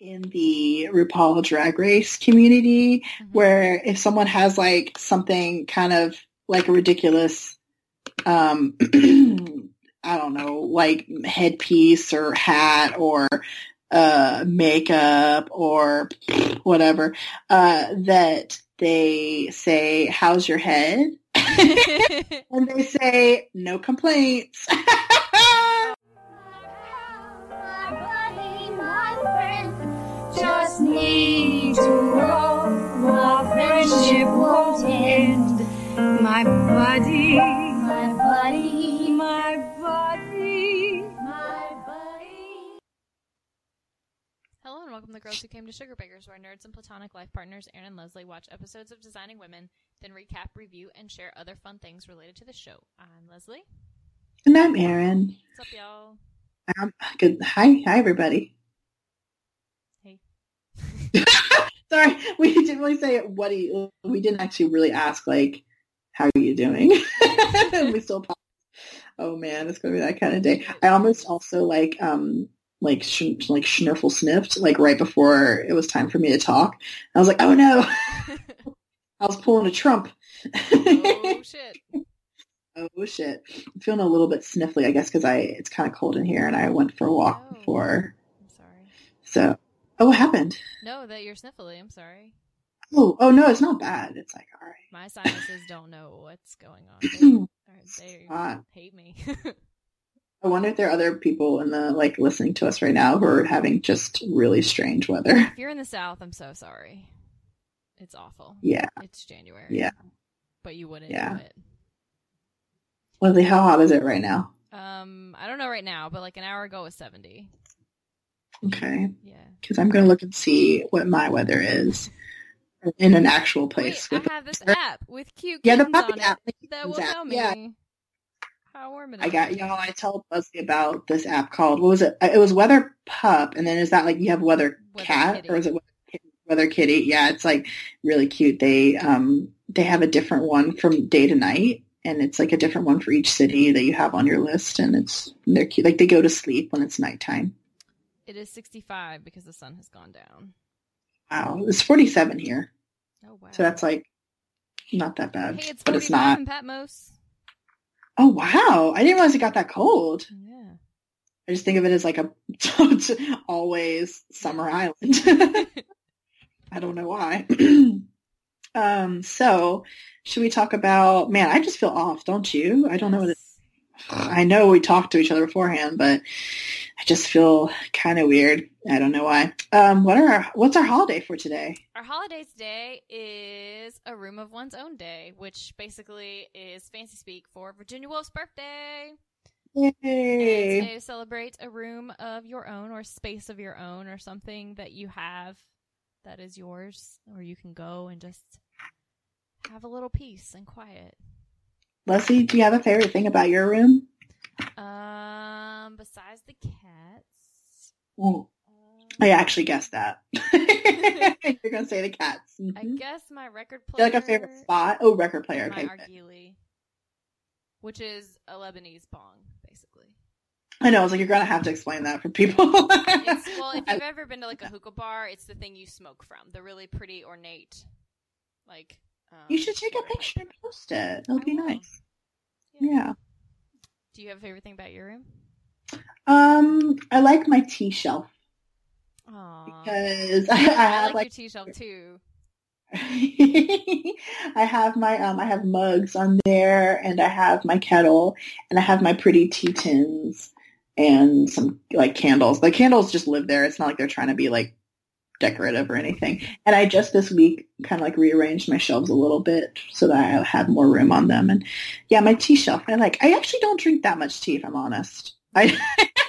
in the RuPaul Drag Race community Mhm. where if someone has like something kind of like a ridiculous, um, I don't know, like headpiece or hat or uh, makeup or whatever, uh, that they say, how's your head? and they say, no complaints. My buddy, my buddy, my buddy, my buddy. Hello and welcome to Girls Who Came to Sugar Bakers, where nerds and platonic life partners Erin and Leslie watch episodes of Designing Women, then recap, review, and share other fun things related to the show. I'm Leslie. and I'm Erin. What's up, y'all? Um, good. Hi, hi, everybody. Hey. Sorry, we didn't really say what do you. We didn't actually really ask like, how are you doing? we still. Oh man, it's gonna be that kind of day. I almost also like um like sh- like schnurfle sniffed like right before it was time for me to talk. I was like, oh no, I was pulling a Trump. oh shit. Oh shit! I'm feeling a little bit sniffly, I guess, because I it's kind of cold in here, and I went for a walk Oh. before. I'm sorry. So, oh, what happened? No, that you're sniffly. I'm sorry. Oh, oh no, it's not bad. It's like all right. My sinuses don't know what's going on. They, they hate me. I wonder if there are other people in the like listening to us right now who are having just really strange weather. if you're in the South, I'm so sorry. It's awful. Yeah, It's January. Yeah. But you wouldn't Yeah. know it. Leslie, how hot is it right now? Um, I don't know right now, but like an hour ago it was 70. Okay, Yeah. because I'm gonna look and see what my weather is in an actual place. Wait, with I have this app with cute yeah, the puppy app. that will app. tell me Yeah, how warm it is. I got y'all. I told Leslie about this app called what was it? It was Weather Pup, and then is that like you have Weather, Weather Cat Kitty. or is it Weather Kitty? Weather Kitty? Yeah, it's like really cute. They um they have a different one from day to night, and it's like a different one for each city that you have on your list, and it's they're cute. Like they go to sleep when it's nighttime. It is 65 because the sun has gone down. Wow, it's 47 here, Oh wow. so that's like not that bad, Hey, it's but it's not. in Patmos. Oh wow, I didn't realize it got that cold. Yeah. I just think of it as like a always summer island. I don't know why. um, so should we talk about man, I just feel off, don't you? I don't know what it, Yes. I know we talked to each other beforehand, but I just feel kind of weird. I don't know why. Um, what are our, what's our holiday for today? Our holiday today is a room of one's own day, which basically is fancy speak for Virginia Woolf's birthday. Yay. to celebrate a room of your own or space of your own or something that you have that is yours, or you can go and just have a little peace and quiet. Leslie, do you have a favorite thing about your room? Um, besides the cats, Oh, um, I actually guessed that. You're gonna say the cats. I Mhm. guess my record player. like a favorite spot? Oh, record player. My Okay. Argili, which is a Lebanese bong, basically. I know. I was like, you're gonna have to explain that for people. It's well, if you've ever been to like a hookah bar, it's the thing you smoke from. The really pretty ornate, like. Um, you should take a picture and post it. It'll I be will. nice. Yeah. Yeah. Do you have a favorite thing about your room? Um, I like my tea shelf Aww. because I, I I have like, like your tea shelf too. I have my um I have mugs on there and I have my kettle and I have my pretty tea tins and some like candles. The candles just live there. It's not like they're trying to be like decorative or anything. And I just this week kind of like rearranged my shelves a little bit so that I had more room on them. And yeah, my tea shelf I like. I actually don't drink that much tea if I'm honest. I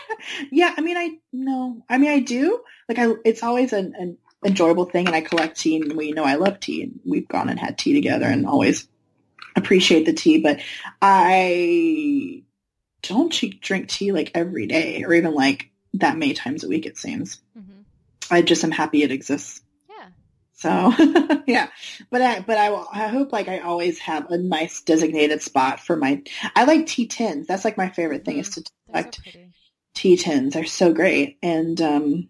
yeah, I mean I no. I mean I do. Like I it's always an, an enjoyable thing and I collect tea and we know I love tea and we've gone and had tea together and always appreciate the tea but I don't drink tea like every day or even like that many times a week it seems. hmm I just am happy it exists. Yeah. So yeah, but I but I, I hope like I always have a nice designated spot for my. I like tea tins. That's like my favorite thing is to so collect pretty. tea tins. They're so great, and um,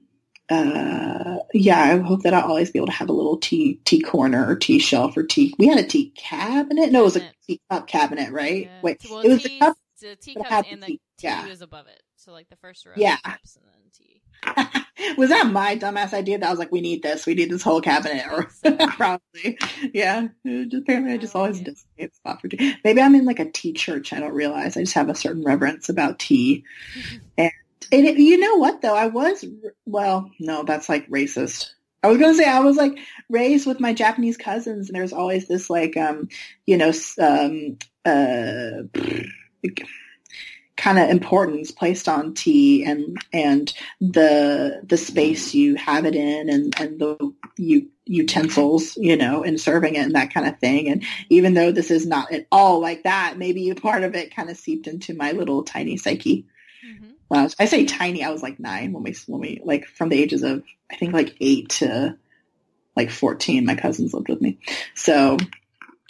uh, yeah, I hope that I'll always be able to have a little tea tea corner or tea shelf or tea. We had a tea cabinet. No, it was a tea cup cabinet, right? Yeah. Wait, Well, it was the teas- cup. the teacups the and the tea- tea yeah. was above it. So like the first row Yeah. of cups and then tea. was that my dumbass idea? That I was like, we need this. We need this whole cabinet, or probably, yeah. Just- apparently, I just like always designate spot for tea. Maybe I'm in like a tea church. I don't realize. I just have a certain reverence about tea. And it, you know what though? I was well. No, that's like racist. I was gonna say I was like raised with my Japanese cousins, and there's always this like um, you know, um, uh, kind of importance placed on tea and and the the space you have it in and and the u- utensils you know in serving it and that kind of thing. And even though this is not at all like that maybe a part of it kind of seeped into my little tiny psyche. Hmm when I, was, I say tiny i was like nine when we when we like from the ages of i think like eight to like 14 my cousins lived with me. So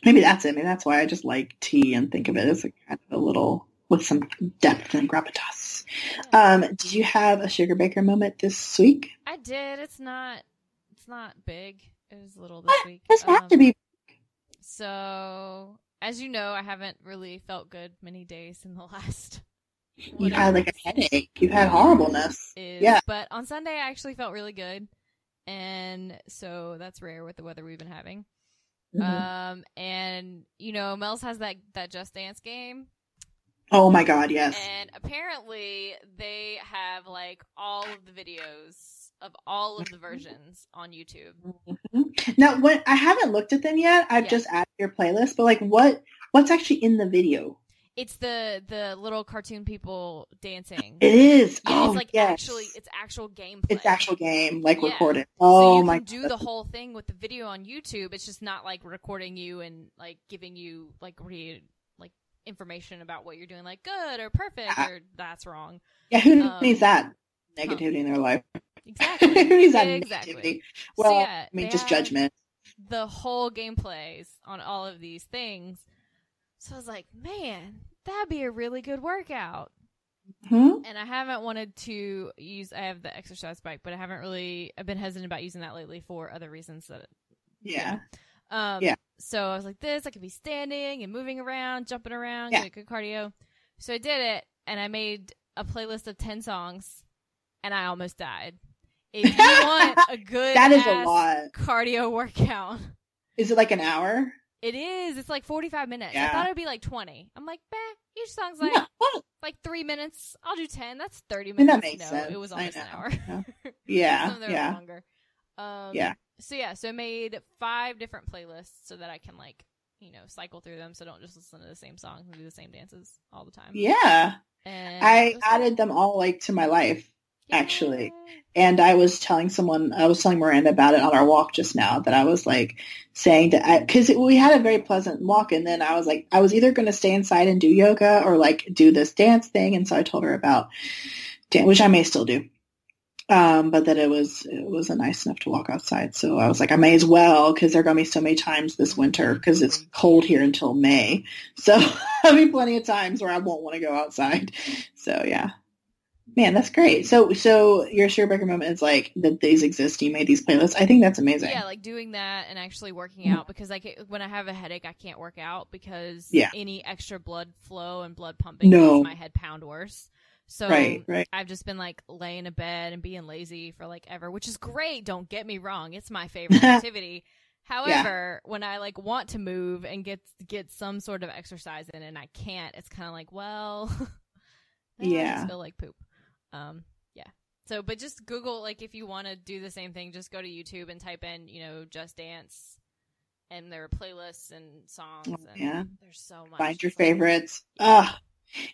maybe that's it. Maybe that's why i just like tea and think of it as a kind of a little with some depth and gravitas um did you have a sugar baker moment this week I did. It's not. It's not big. It was little this week. this have Um, to be So, as you know, I haven't really felt good many days in the last. you had like a headache you had horribleness is. Yeah. But on Sunday, I actually felt really good, and so that's rare with the weather we've been having. Mhm. Um, and you know, Mel's has that that Just Dance game, oh my god yes and apparently they have like all of the videos of all of the versions on YouTube. Mhm. Now, when I haven't looked at them yet, I've Yeah. just added your playlist. But like, what what's actually in the video? It's the the little cartoon people dancing. It is. yeah, oh, it's like yes. actually it's actual gameplay. it's actual game, like Yeah. recorded. so Oh you my can do god. the whole thing with the video on YouTube. It's just not like recording you and like giving you like re information about what you're doing, like good or perfect or that's wrong. yeah, who um, needs that negativity in their life? Exactly. who needs that exactly. negativity? So, Well, yeah, I mean, just judgment. The whole gameplays on all of these things. So I was like, man, that'd be a really good workout. Hmm? and I haven't wanted to use. I have the exercise bike, but I haven't really. I've been hesitant about using that lately for other reasons. That Yeah. um. Yeah. So I was like, this. I could be standing and moving around, jumping around, Yeah. good cardio. So I did it, and I made a playlist of ten songs, and I almost died. If you want a good, That is a lot. cardio workout, Is it like an hour? it is. It's like forty five minutes. I thought it'd be like twenty. I'm like, bah. Each song's like Yeah. Well, like three minutes. I'll do ten. That's thirty mean, minutes. that makes no, sense. it was almost an hour. Yeah. Yeah. of them are Yeah. longer. Um, Yeah. So yeah, so I made five different playlists so that I can like you know cycle through them, so don't just listen to the same songs and do the same dances all the time. Yeah. And I added them all like to my life. actually. And I was telling someone, I was telling Miranda about it on our walk just now, that I was like saying that, because we had a very pleasant walk, and then I was like, I was either going to stay inside and do yoga or like do this dance thing, and so I told her about dance, which I may still do, um, but that it was it was nice enough to walk outside. So I was like, I may as well, because there are to be so many times this winter, because it's cold here until May, so there'll be plenty of times where I won't want to go outside. So yeah. Man, that's great. So, so your sugar breaker moment is like that these exist. You made these playlists. I think that's amazing. Yeah, like doing that and actually working Mhm. out because like when I have a headache, I can't work out because Yeah. any extra blood flow and blood pumping No. makes my head pound worse. So right, right. I've just been like laying in bed and being lazy for like ever, which is great. Don't get me wrong; it's my favorite activity. However, when I like want to move and get get some sort of exercise in, and I can't, it's kind of like, well, I Yeah. just feel like poop. Um, yeah. So, but just Google like if you want to do the same thing, just go to YouTube and type in, you know, Just Dance, and there are playlists and songs. Oh, and yeah. There's so much. Find your favorites. Ah,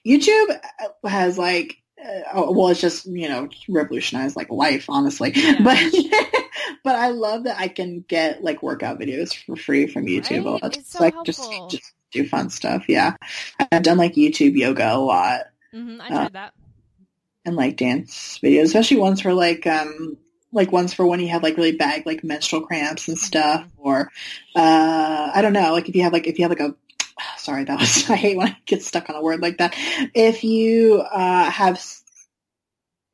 YouTube uh, has like, uh, oh, well, it's just you know revolutionized like life, honestly. Yeah. But but I love that I can get like workout videos for free from YouTube. Right? It's so like just helpful. just do fun stuff. Yeah, I've done like YouTube yoga a lot. Mhm, I Uh, that. and like dance videos, especially ones for like um like ones for when you have like really bad like menstrual cramps and stuff, or uh I don't know, like if you have like if you have like a sorry that was I hate when I get stuck on a word like that. If you uh have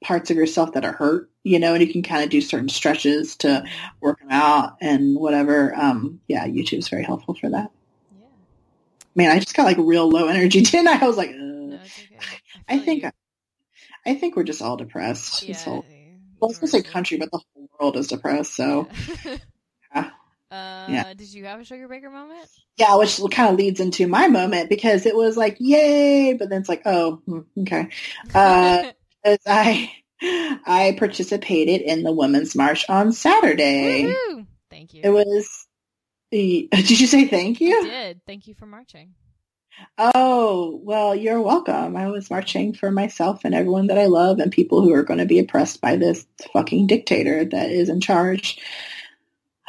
parts of yourself that are hurt, you know, and you can kind of do certain stretches to work them out and whatever. Um, yeah, YouTube's very helpful for that. Yeah. Man, I just got like real low energy, didn't I? I was like. No, okay. I feel think you. I think we're just all depressed. This Yeah, whole, well, I was gonna say country, but the whole world is depressed. So Yeah. Uh, Yeah. Did you have a sugar breaker moment? yeah, which kind of leads into my moment because it was like yay, but then it's like oh hmm, okay. Uh, As I I participated in the Women's March on Saturday. Woohoo! Thank you. It was the. Did you say thank I you? did. Thank you for marching. Oh, well, you're welcome. I was marching for myself and everyone that I love and people who are going to be oppressed by this fucking dictator that is in charge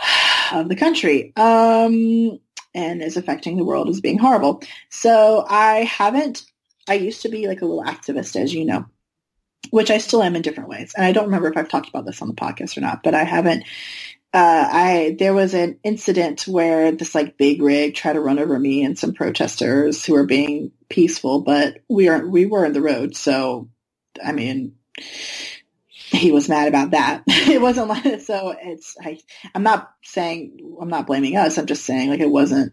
of the country um, and is affecting the world as being horrible. So I haven't, I used to be like a little activist, as you know, which I still am in different ways. And I don't remember if I've talked about this on the podcast or not, but I haven't uh, I there was an incident where this like big rig tried to run over me and some protesters who were being peaceful, but we are we were in the road, so I mean, he was mad about that. it wasn't like so. It's I I'm not saying I'm not blaming us. I'm just saying like it wasn't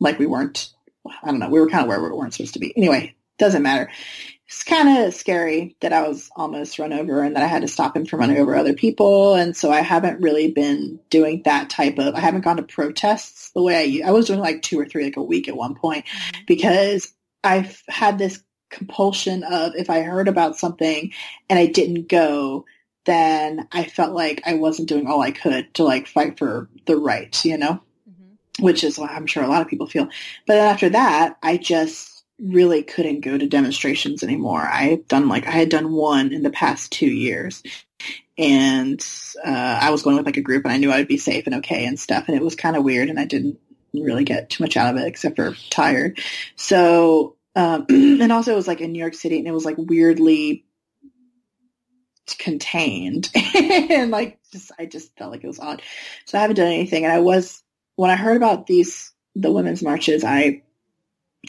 like we weren't. I don't know. We were kind of where we weren't supposed to be. Anyway, doesn't matter it's kind of scary that I was almost run over and that I had to stop him from running over other people. And so I haven't really been doing that type of, I haven't gone to protests the way I, I was doing like two or three, like a week at one point mm-hmm. because I've had this compulsion of if I heard about something and I didn't go, then I felt like I wasn't doing all I could to like fight for the right, you know, Mhm. which is what I'm sure a lot of people feel. But after that, I just really couldn't go to demonstrations anymore. I had done like I had done one in the past two years, and uh, I was going with like a group, and I knew I would be safe and okay and stuff. And it was kind of weird, and I didn't really get too much out of it except for tired. So, um, and also it was like in New York City, and it was like weirdly contained, and like just I just felt like it was odd. So I haven't done anything, and I was when I heard about these the women's marches, I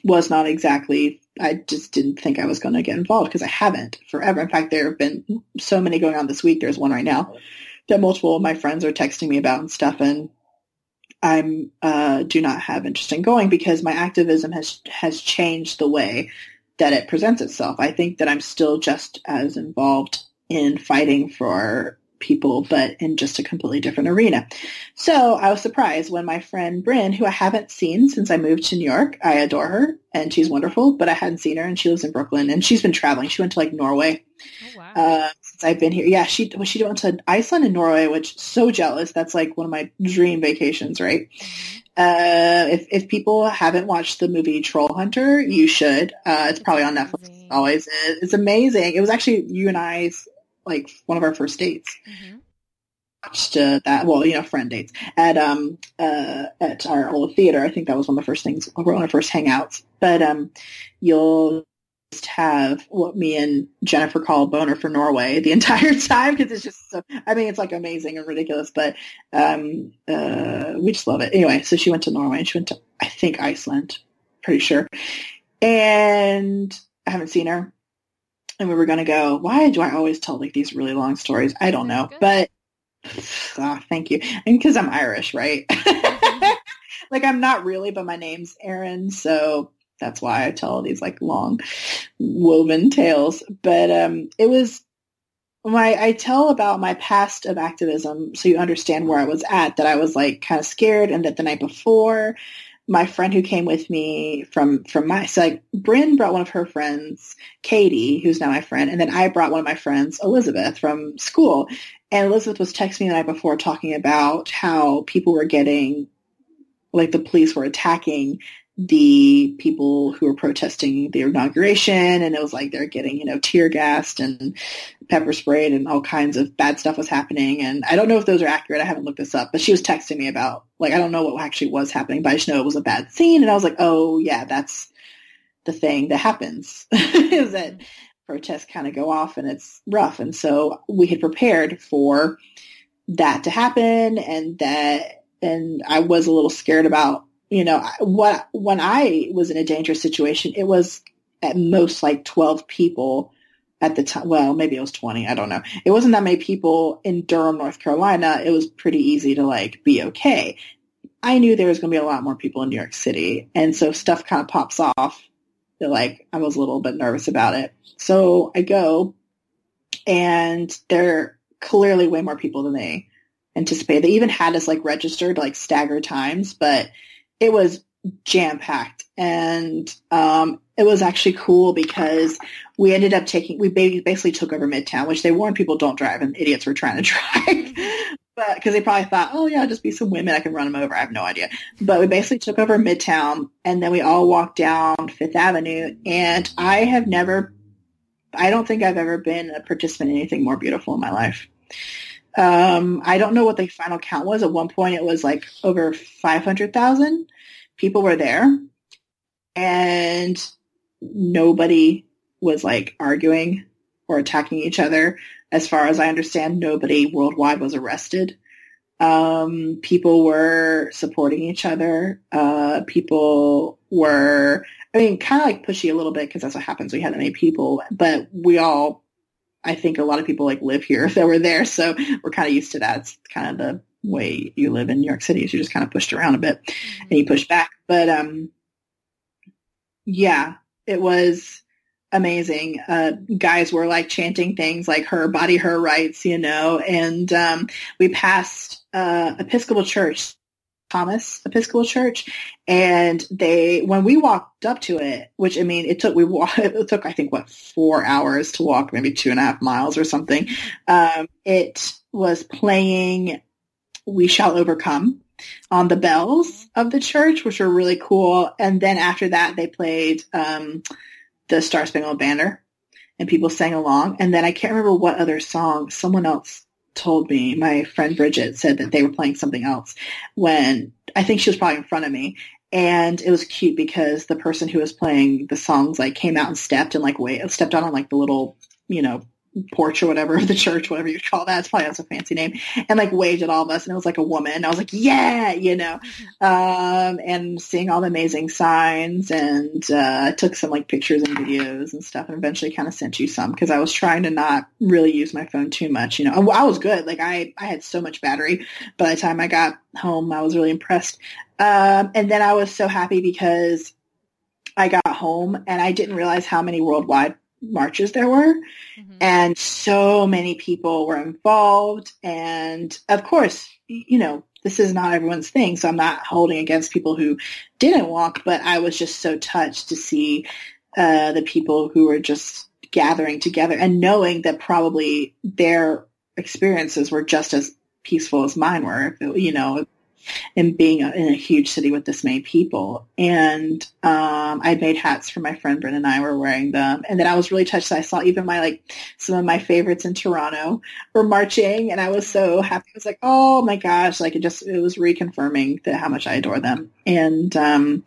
was not exactly I just didn't think I was going to get involved because I haven't forever. In fact, there have been so many going on this week. There's one right now that multiple of my friends are texting me about and stuff, and I'm uh, do not have interest in going because my activism has has changed the way that it presents itself. I think that I'm still just as involved in fighting for people, but in just a completely different arena. So I was surprised when my friend Bryn, who I haven't seen since I moved to New York, I adore her and she's wonderful, but I hadn't seen her and she lives in Brooklyn and she's been traveling. She went to like Norway Oh wow. uh, since I've been here. Yeah, she well, she went to Iceland and Norway, which so jealous. That's like one of my dream vacations, right? Uh, if if people haven't watched the movie Troll Hunter, you should. Uh, it's probably on Netflix. It always is. It's amazing. It was actually you and I's like one of our first dates. Mhm. Watched uh, that. Well, you know, friend dates at um uh at our old theater. I think that was one of the first things. One of our first hangouts. But um, you'll have what me and Jennifer call boner for Norway the entire time because it's just so. I mean, it's like amazing and ridiculous, but um, uh, we just love it. Anyway, so she went to Norway and she went to I think Iceland, pretty sure, and I haven't seen her. And we were gonna go. Why do I always tell like these really long stories? I don't know, Good. but ah, thank you. And because I'm Irish, right? like I'm not really, but my name's Erin, so that's why I tell all these like long woven tales. But um, it was my I tell about my past of activism, so you understand where I was at. That I was like kind of scared, and that the night before, my friend who came with me from from my so like Bryn brought one of her friends, Katie, who's now my friend, and then I brought one of my friends, Elizabeth, from school. And Elizabeth was texting me the night before talking about how people were getting like the police were attacking the people who were protesting the inauguration and it was like they're getting, you know, tear gassed and pepper sprayed and all kinds of bad stuff was happening. And I don't know if those are accurate. I haven't looked this up, but she was texting me about like, I don't know what actually was happening, but I just know it was a bad scene. And I was like, oh yeah, that's the thing that happens is that mm-hmm. protests kind of go off and it's rough. And so we had prepared for that to happen and that, and I was a little scared about, you know, what, when I was in a dangerous situation, it was at most like 12 people at the time. Well, maybe it was 20. I don't know. It wasn't that many people in Durham, North Carolina. It was pretty easy to like be okay. I knew there was going to be a lot more people in New York City. And so stuff kind of pops off like I was a little bit nervous about it. So I go and there are clearly way more people than they anticipated. They even had us like registered like staggered times, but it was jam packed and um, it was actually cool because we ended up taking we basically took over midtown which they warned people don't drive and idiots were trying to drive. But because they probably thought oh yeah just be some women i can run them over i have no idea. But we basically took over midtown and then we all walked down fifth avenue and i have never i don't think i've ever been a participant in anything more beautiful in my life um, i don't know what the final count was at one point it was like over 500000 people were there and nobody was like arguing or attacking each other. As far as I understand, nobody worldwide was arrested. Um, people were supporting each other. Uh, people were, I mean, kind of like pushy a little bit because that's what happens. We had that many people, but we all, I think a lot of people like live here that were there. So we're kind of used to that. It's kind of the way you live in New York City is you're just kind of pushed around a bit and you push back. But, um, yeah, it was amazing. Uh, guys were like chanting things like her body, her rights, you know, and, um, we passed, uh, Episcopal Church, Thomas Episcopal Church, and they, when we walked up to it, which I mean, it took, we walked, it took, I think, what, four hours to walk, maybe two and a half miles or something. Um, it was playing We Shall Overcome on the bells of the church, which were really cool. And then after that, they played um, the Star Spangled Banner, and people sang along. And then I can't remember what other song. Someone else told me. My friend Bridget said that they were playing something else when I think she was probably in front of me. And it was cute because the person who was playing the songs like came out and stepped and like wait stepped on like the little you know porch or whatever the church, whatever you call that. It's probably has a fancy name. And like waved at all of us and it was like a woman. I was like, yeah, you know, um, and seeing all the amazing signs and, uh, took some like pictures and videos and stuff and eventually kind of sent you some because I was trying to not really use my phone too much. You know, I was good. Like I, I had so much battery by the time I got home. I was really impressed. Um, and then I was so happy because I got home and I didn't realize how many worldwide marches there were mm-hmm. and so many people were involved and of course you know this is not everyone's thing so i'm not holding against people who didn't walk but i was just so touched to see uh, the people who were just gathering together and knowing that probably their experiences were just as peaceful as mine were you know and being in a huge city with this many people. And um, I made hats for my friend Brenda and I were wearing them. And then I was really touched. I saw even my like some of my favorites in Toronto were marching, and I was so happy. I was like, oh my gosh! Like it just it was reconfirming that how much I adore them. And um,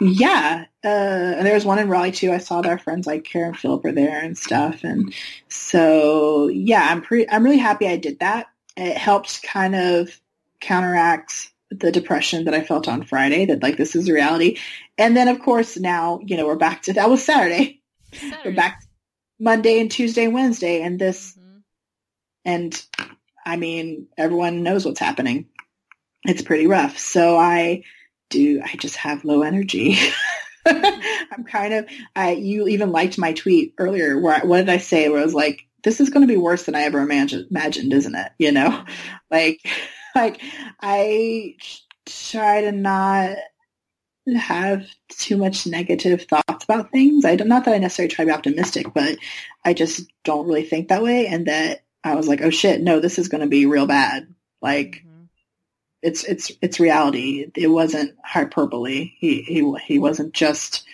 yeah, uh, and there was one in Raleigh too. I saw that our friends like Karen Philip were there and stuff. And so yeah, I'm pretty. I'm really happy I did that. It helped kind of counteract the depression that I felt on Friday that like this is reality. And then of course now, you know, we're back to that was Saturday. Saturday. We're back Monday and Tuesday and Wednesday and this mm-hmm. and I mean everyone knows what's happening. It's pretty rough. So I do I just have low energy. I'm kind of I you even liked my tweet earlier where what did I say where I was like this is going to be worse than I ever imagined, imagined isn't it? You know? Mm-hmm. Like like I try to not have too much negative thoughts about things. I don't, not that I necessarily try to be optimistic, but I just don't really think that way. And that I was like, oh shit, no, this is going to be real bad. Like mm-hmm. it's, it's, it's reality. It wasn't hyperbole. He, he, he wasn't just,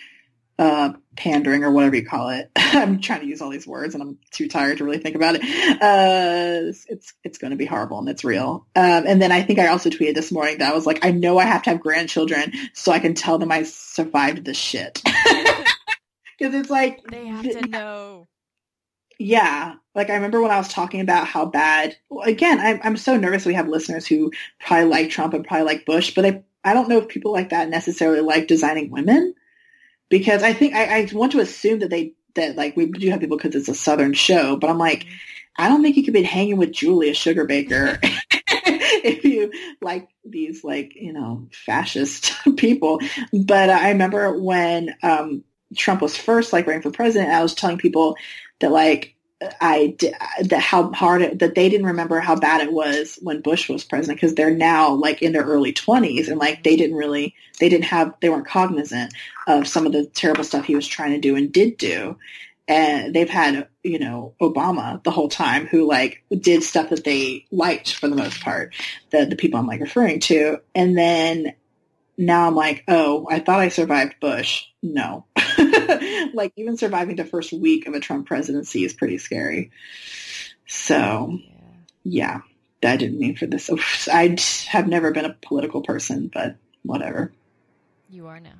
uh, pandering or whatever you call it. I'm trying to use all these words and I'm too tired to really think about it. Uh, it's it's going to be horrible and it's real. Um, and then I think I also tweeted this morning that I was like, I know I have to have grandchildren so I can tell them I survived this shit. Because it's like they have to know. Yeah, like I remember when I was talking about how bad. Well, again, I'm I'm so nervous. We have listeners who probably like Trump and probably like Bush, but I I don't know if people like that necessarily like designing women because I think I, I want to assume that they that like we do have people because it's a southern show, but I'm like, I don't think you could be hanging with Julia Sugarbaker if you like these like you know fascist people. But I remember when um, Trump was first like running for president, I was telling people that like I that how hard it, that they didn't remember how bad it was when Bush was president because they're now like in their early twenties and like they didn't really they didn't have they weren't cognizant of some of the terrible stuff he was trying to do and did do. And they've had you know Obama the whole time who like did stuff that they liked for the most part the the people I'm like referring to. And then now I'm like oh I thought I survived Bush. No like even surviving the first week of a Trump presidency is pretty scary. So yeah, I didn't mean for this. I have never been a political person, but whatever. You are now.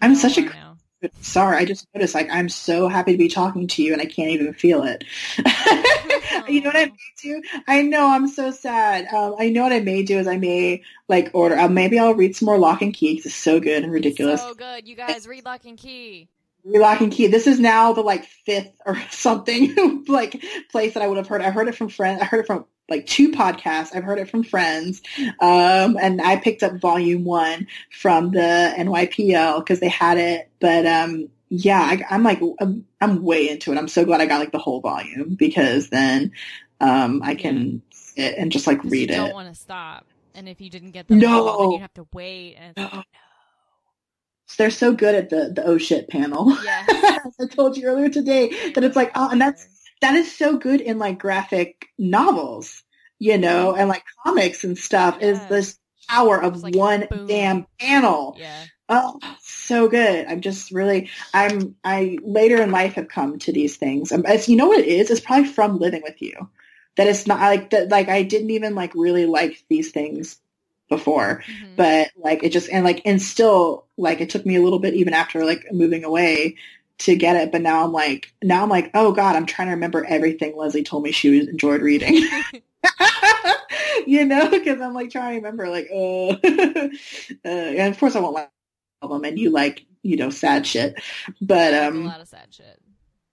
I'm you such a now. sorry. I just noticed like I'm so happy to be talking to you and I can't even feel it. you know what I may do? I know I'm so sad. Um, I know what I may do is I may like order. Uh, maybe I'll read some more Locke & Key because it's so good and ridiculous. So good, you guys read Locke & Key. Locke & Key. This is now the like fifth or something like place that I would have heard. I heard it from friends. I heard it from like two podcasts. I've heard it from friends. Um, and I picked up volume one from the NYPL because they had it. But um, yeah, I, am like I'm, I'm, way into it. I'm so glad I got like the whole volume because then um, I can sit and just like read you it. Don't want to stop. And if you didn't get the no, whole, you have to wait. And. Like, no they're so good at the the oh shit panel. Yeah. I told you earlier today that it's like oh, and that's that is so good in like graphic novels, you know, and like comics and stuff. Yeah. Is this power of like one boom. damn panel? Yeah. Oh, so good. I'm just really, I'm, I later in life have come to these things. Um, it's, you know what it is? It's probably from living with you. That it's not like that, like I didn't even like really like these things before, mm-hmm. but like it just and like and still like it took me a little bit even after like moving away to get it. But now I'm like now I'm like oh god, I'm trying to remember everything Leslie told me she enjoyed reading. you know, because I'm like trying to remember like oh, uh and of course I won't like album and you like you know sad shit, but um a lot of sad shit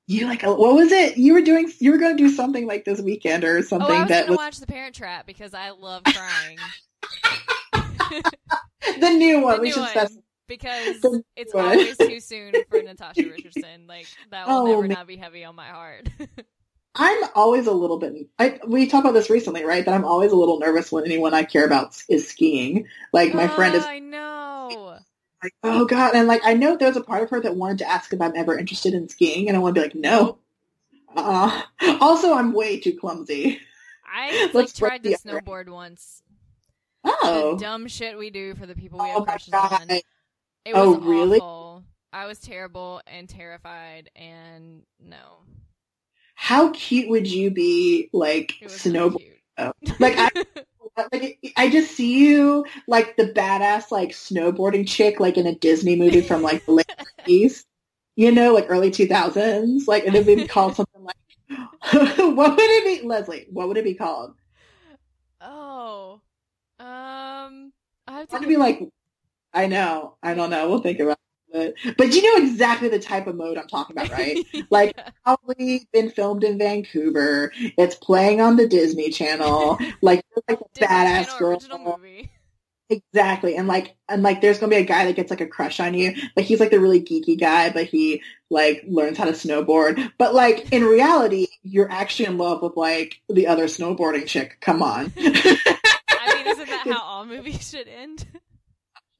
you like what was it you were doing you were going to do something like this weekend or something oh, I was that was watch the parent trap because i love crying the new one. The we new should one, specify. because it's one. always too soon for Natasha Richardson. Like that will oh, never man. not be heavy on my heart. I'm always a little bit. I, we talked about this recently, right? That I'm always a little nervous when anyone I care about is skiing. Like my oh, friend is. I know. Like oh god, and like I know there's a part of her that wanted to ask if I'm ever interested in skiing, and I want to be like no. Uh, also, I'm way too clumsy. I like, tried to snowboard once Oh. The dumb shit we do for the people we oh have oh crushes on. It oh, was oh, really? awful. I was terrible and terrified and no. How cute would you be like snowboard? Oh. like I like I just see you like the badass like snowboarding chick like in a Disney movie from like the late 90s. You know, like early 2000s. Like and it'd be called something like what would it be Leslie, what would it be called? Oh. Um, I have to, to be like, I know, I don't know. We'll think about it. But you know exactly the type of mode I'm talking about, right? like probably been filmed in Vancouver. It's playing on the Disney Channel. like you're like a Disney badass girl. Exactly. And like and like there's gonna be a guy that gets like a crush on you. Like he's like the really geeky guy, but he like learns how to snowboard. But like in reality, you're actually in love with like the other snowboarding chick. Come on. how all movies should end?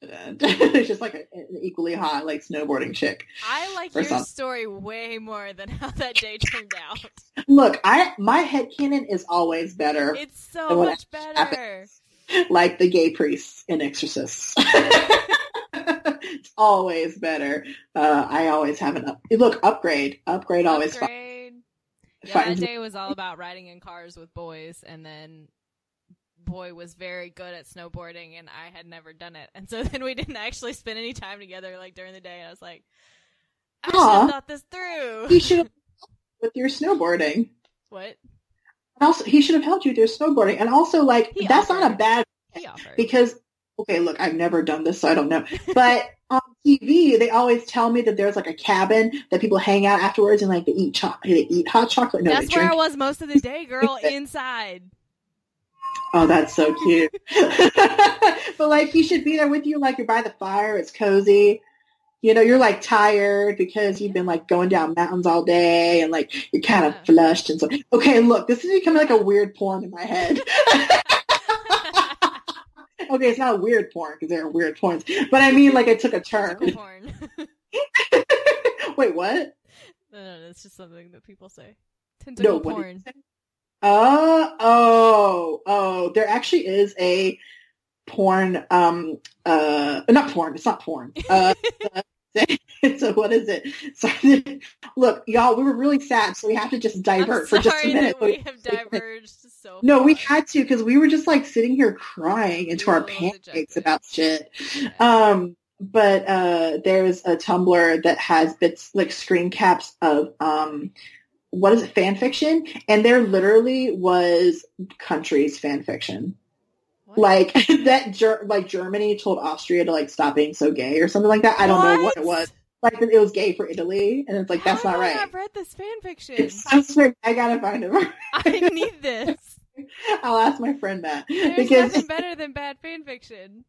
it's just like a, an equally hot like snowboarding chick. I like your story way more than how that day turned out. Look, I my head canon is always better. It's so much better. Like the gay priests in Exorcist. it's always better. Uh, I always have an up. Look, upgrade, upgrade, always. Upgrade. Yeah, that day was all about riding in cars with boys, and then boy was very good at snowboarding and I had never done it. And so then we didn't actually spend any time together like during the day. And I was like, I should have thought this through. He should have with your snowboarding. What? And also, he should have helped you with your snowboarding. And also, like, he that's offered. not a bad because okay, look, I've never done this, so I don't know. But on TV, they always tell me that there's like a cabin that people hang out afterwards and like they eat cho- they eat hot chocolate. No, That's where I was most of the day, girl. inside. Oh, that's so cute. but like, he should be there with you. Like, you're by the fire. It's cozy. You know, you're like tired because you've been like going down mountains all day and like you're kind of Yeah. flushed and so. Okay, look, this is becoming like a weird porn in my head. okay, it's not a weird porn because there are weird porns, but I mean like it took a turn. Wait, what? no, no, no, it's just something that people say. No, Tentacle you porn. Uh, oh, oh, there actually is a porn, um, uh, not porn, it's not porn. Uh, so what is it? Sorry. Look, y'all, we were really sad, so we have to just divert for just a minute. we have diverged so No, we had to because we were just like sitting here crying into We our pancakes about shit. Yeah. Um, but uh, there's a Tumblr that has bits like screen caps of um, what is it, fan fiction, and there literally was countries fan fiction, What? like that. Ger- like Germany told Austria to like stop being so gay or something like that. I don't know what it was. Like it was gay for Italy, and it's like that's How not right. I not read this fan fiction. It's sweet. I gotta find it. I need this. I'll ask my friend Matt There's because nothing better than bad fan fiction.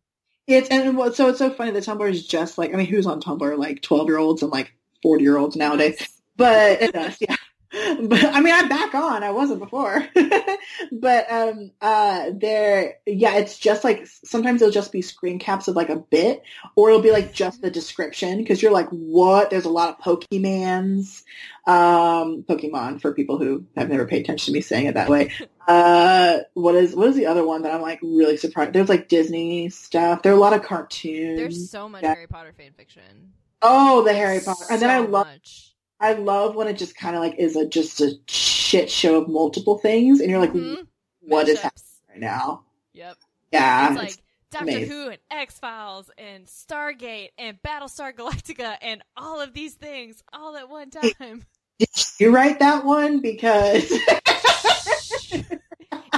It's and what so it's so funny. The Tumblr is just like I mean, who's on Tumblr? Like twelve year olds and like forty year olds nowadays. But it does, yeah. But I mean, I'm back on. I wasn't before. but um, uh, there, yeah, it's just like sometimes it'll just be screen caps of like a bit, or it'll be like just the description because you're like, what? There's a lot of Pokemans, um, Pokemon for people who have never paid attention to me saying it that way. Uh, what is what is the other one that I'm like really surprised? There's like Disney stuff. There are a lot of cartoons. There's so much. Harry Potter fan fiction. oh, the Harry Potter, and then I love much. I love when it just kind of like is a just a shit show of multiple things, and you're like, Mhm. what is happening right now? Yep. Yeah, It's like Doctor amazing. Who and X Files and Stargate and Battlestar Galactica and all of these things all at one time. did you write that one? Because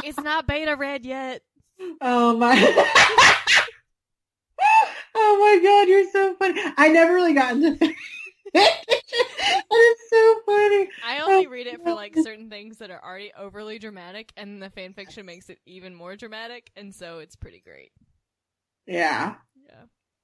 it's not beta read yet. oh my, oh my god, you're so funny. I never really got into. That is so funny. I only read it for like certain things that are already overly dramatic, and the fan fiction makes it even more dramatic, and so it's pretty great. Yeah. Yeah.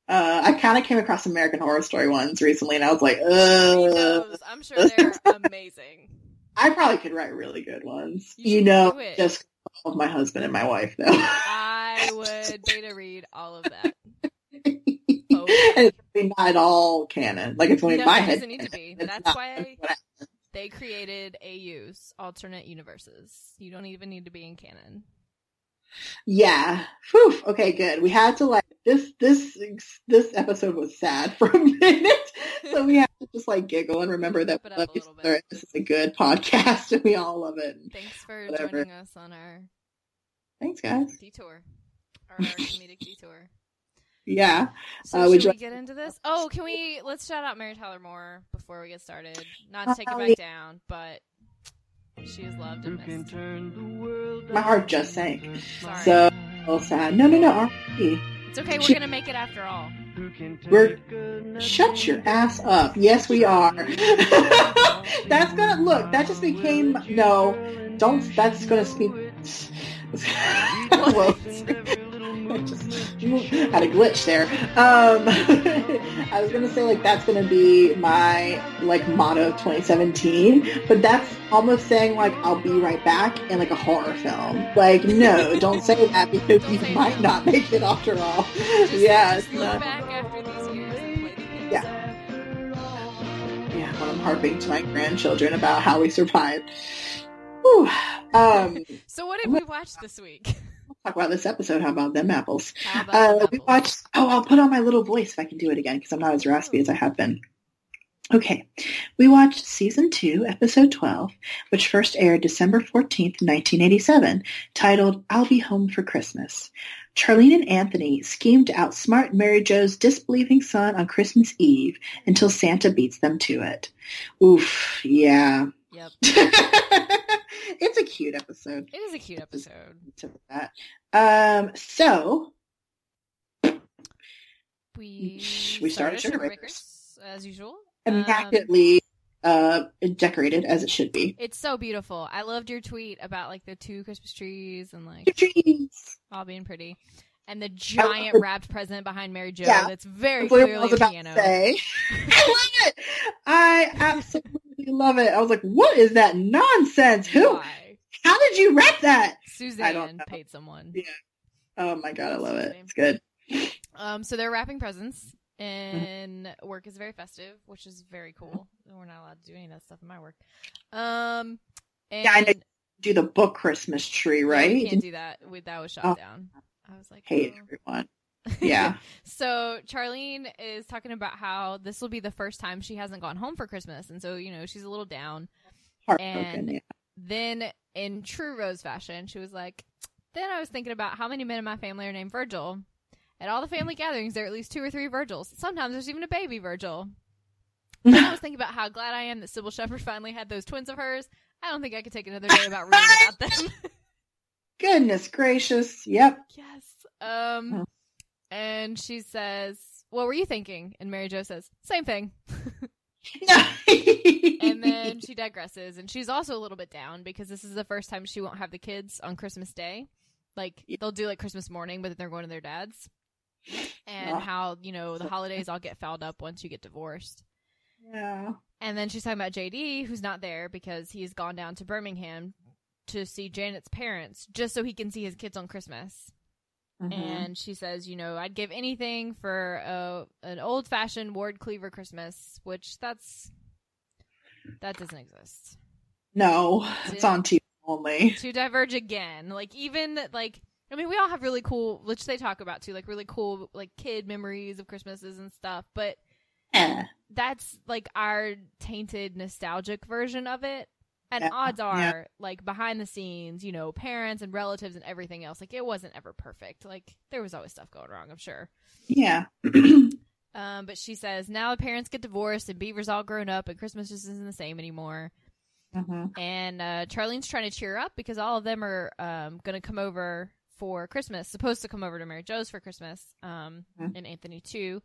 Uh, I kind of came across American Horror Story ones recently, and I was like, uh. I'm sure they're amazing. I probably could write really good ones. You You, know, just of my husband and my wife, though. I would beta read all of that. And it's really not at all canon. Like it's only No, my it head. doesn't need to be. It's That's why- They created AUs, alternate universes. You don't even need to be in canon. Yeah. Whew. Okay, good. We had to like this this this episode was sad for a minute. So we have to just like giggle and remember that we love each other. This is a good podcast and we all love it. Thanks for Whatever. joining us on our Thanks guys. detour, our comedic detour. Yeah. So Uh, should would you we get into this? Oh, can we? Let's shout out Mary Tyler Moore before we get started. Not to take it back down, but she is loved and missed. My heart just sank. Sorry. So so sad. No no no R.I.P. It's okay. We're she- gonna make it after all. We're shut your ass up. Yes we are. that's gonna look, that just became no, don't that's gonna speak Whoa. I just had a glitch there. Um, I was gonna say like that's gonna be my like motto of 2017, but that's almost saying like I'll be right back in like a horror film. Like no, don't say that because you might not make it after all. Just, yeah, just not. back after these years and play the theme Yeah. Yeah, when I'm harping to my grandchildren about how we survived. Um, So what did we watch this week? Talk about this episode. How about them apples? About Uh, the we apples? watched. Oh, I'll put on my little voice if I can do it again because I'm not as raspy as I have been. Okay, we watched season two, episode 12, which first aired December 14th, 1987, titled I'll Be Home for Christmas. Charlene and Anthony scheme to outsmart Mary Jo's disbelieving son on Christmas Eve until Santa beats them to it. Oof, yeah. Yep. it's a cute episode It is a cute episode. to that. Um, so We We started Sugar Sugar Bakers. as usual. Um, Immaculately uh, decorated as it should be. it's so beautiful. I loved your tweet about like the two Christmas trees and like Trees. all being pretty, and the giant wrapped present behind Mary Jo. Yeah. That's very I clearly was a about piano. to say. I love it. I absolutely love it. I was like, what is that nonsense? Who? Why? How did you wrap that? Suzanne paid someone. Yeah. Oh my god, I love it. It's good. Um, so they're wrapping presents, Mm-hmm. and work is very festive, which is very cool. We're not allowed to do any of that stuff in my work. Um, and Yeah, I know. Do the book Christmas tree, yeah, right? we can't do that. We, that was shut Oh. down. I was like, Hate oh. everyone. Yeah. so Charlene is talking about how this will be the first time she hasn't gone home for Christmas, and so you know she's a little down. And- yeah. Then, in true Rose fashion, she was like, "Then I was thinking about how many men in my family are named Virgil. At all the family gatherings, there are at least two or three Virgils. Sometimes there's even a baby Virgil. Then I was thinking about how glad I am that Cybill Shepherd finally had those twins of hers. I don't think I could take another day about reading about them. Goodness gracious. Yep. yes. Um. And she says, "What were you thinking?" And Mary Jo says, "Same thing." and then she digresses and she's also a little bit down because this is the first time she won't have the kids on christmas day like they'll do like christmas morning but then they're going to their dad's and Yeah. how you know the holidays all get fouled up once you get divorced yeah. and then she's talking about jd who's not there because he's gone down to birmingham to see janet's parents just so he can see his kids on christmas Mhm. and she says, you know, I'd give anything for a, an old fashioned Ward Cleaver Christmas, which that's that doesn't exist. no, it's on TV only. To diverge again, like even like I mean, we all have really cool, which they talk about too, like really cool like kid memories of Christmases and stuff, but Eh. that's like our tainted nostalgic version of it. And Yeah, odds are, yeah. like behind the scenes, you know, parents and relatives and everything else, like it wasn't ever perfect. Like there was always stuff going wrong, I'm sure. Yeah. Um, but she says now the parents get divorced and Beaver's all grown up and Christmas just isn't the same anymore. Mhm. And uh, Charlene's trying to cheer up because all of them are um, going to come over for Christmas, supposed to come over to Mary Jo's for Christmas, um, Mhm. and Anthony too.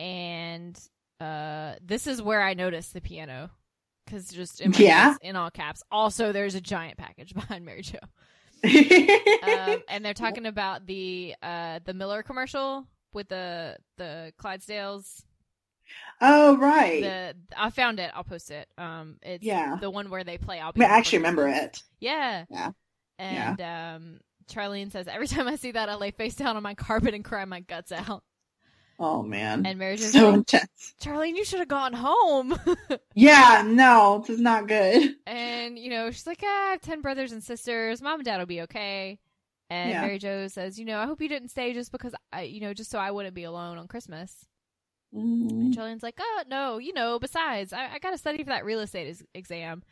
And uh, this is where I noticed the piano because just in, my Yeah? in all caps. Also, there's a giant package behind Mary Jo. um, and they're talking about the uh, the Miller commercial with the the Clydesdales oh right. the I found it. I'll post it. Um, it's Yeah. the one where they play. I'll I, mean, I actually remember it. Yeah. Yeah. And um, Charlene says every time I see that, I lay face down on my carpet and cry my guts out. Oh man. And Mary Jo's so like, intense. Charlene, you should have gone home. Yeah, no, this is not good. and you know, she's like, ah, I have ten brothers and sisters. Mom and Dad will be okay. And Yeah. Mary Jo says, you know, I hope you didn't stay just because I, you know, just so I wouldn't be alone on Christmas. Mm. And Charlene's like, oh, no, you know, besides, I, I got to study for that real estate ex- exam.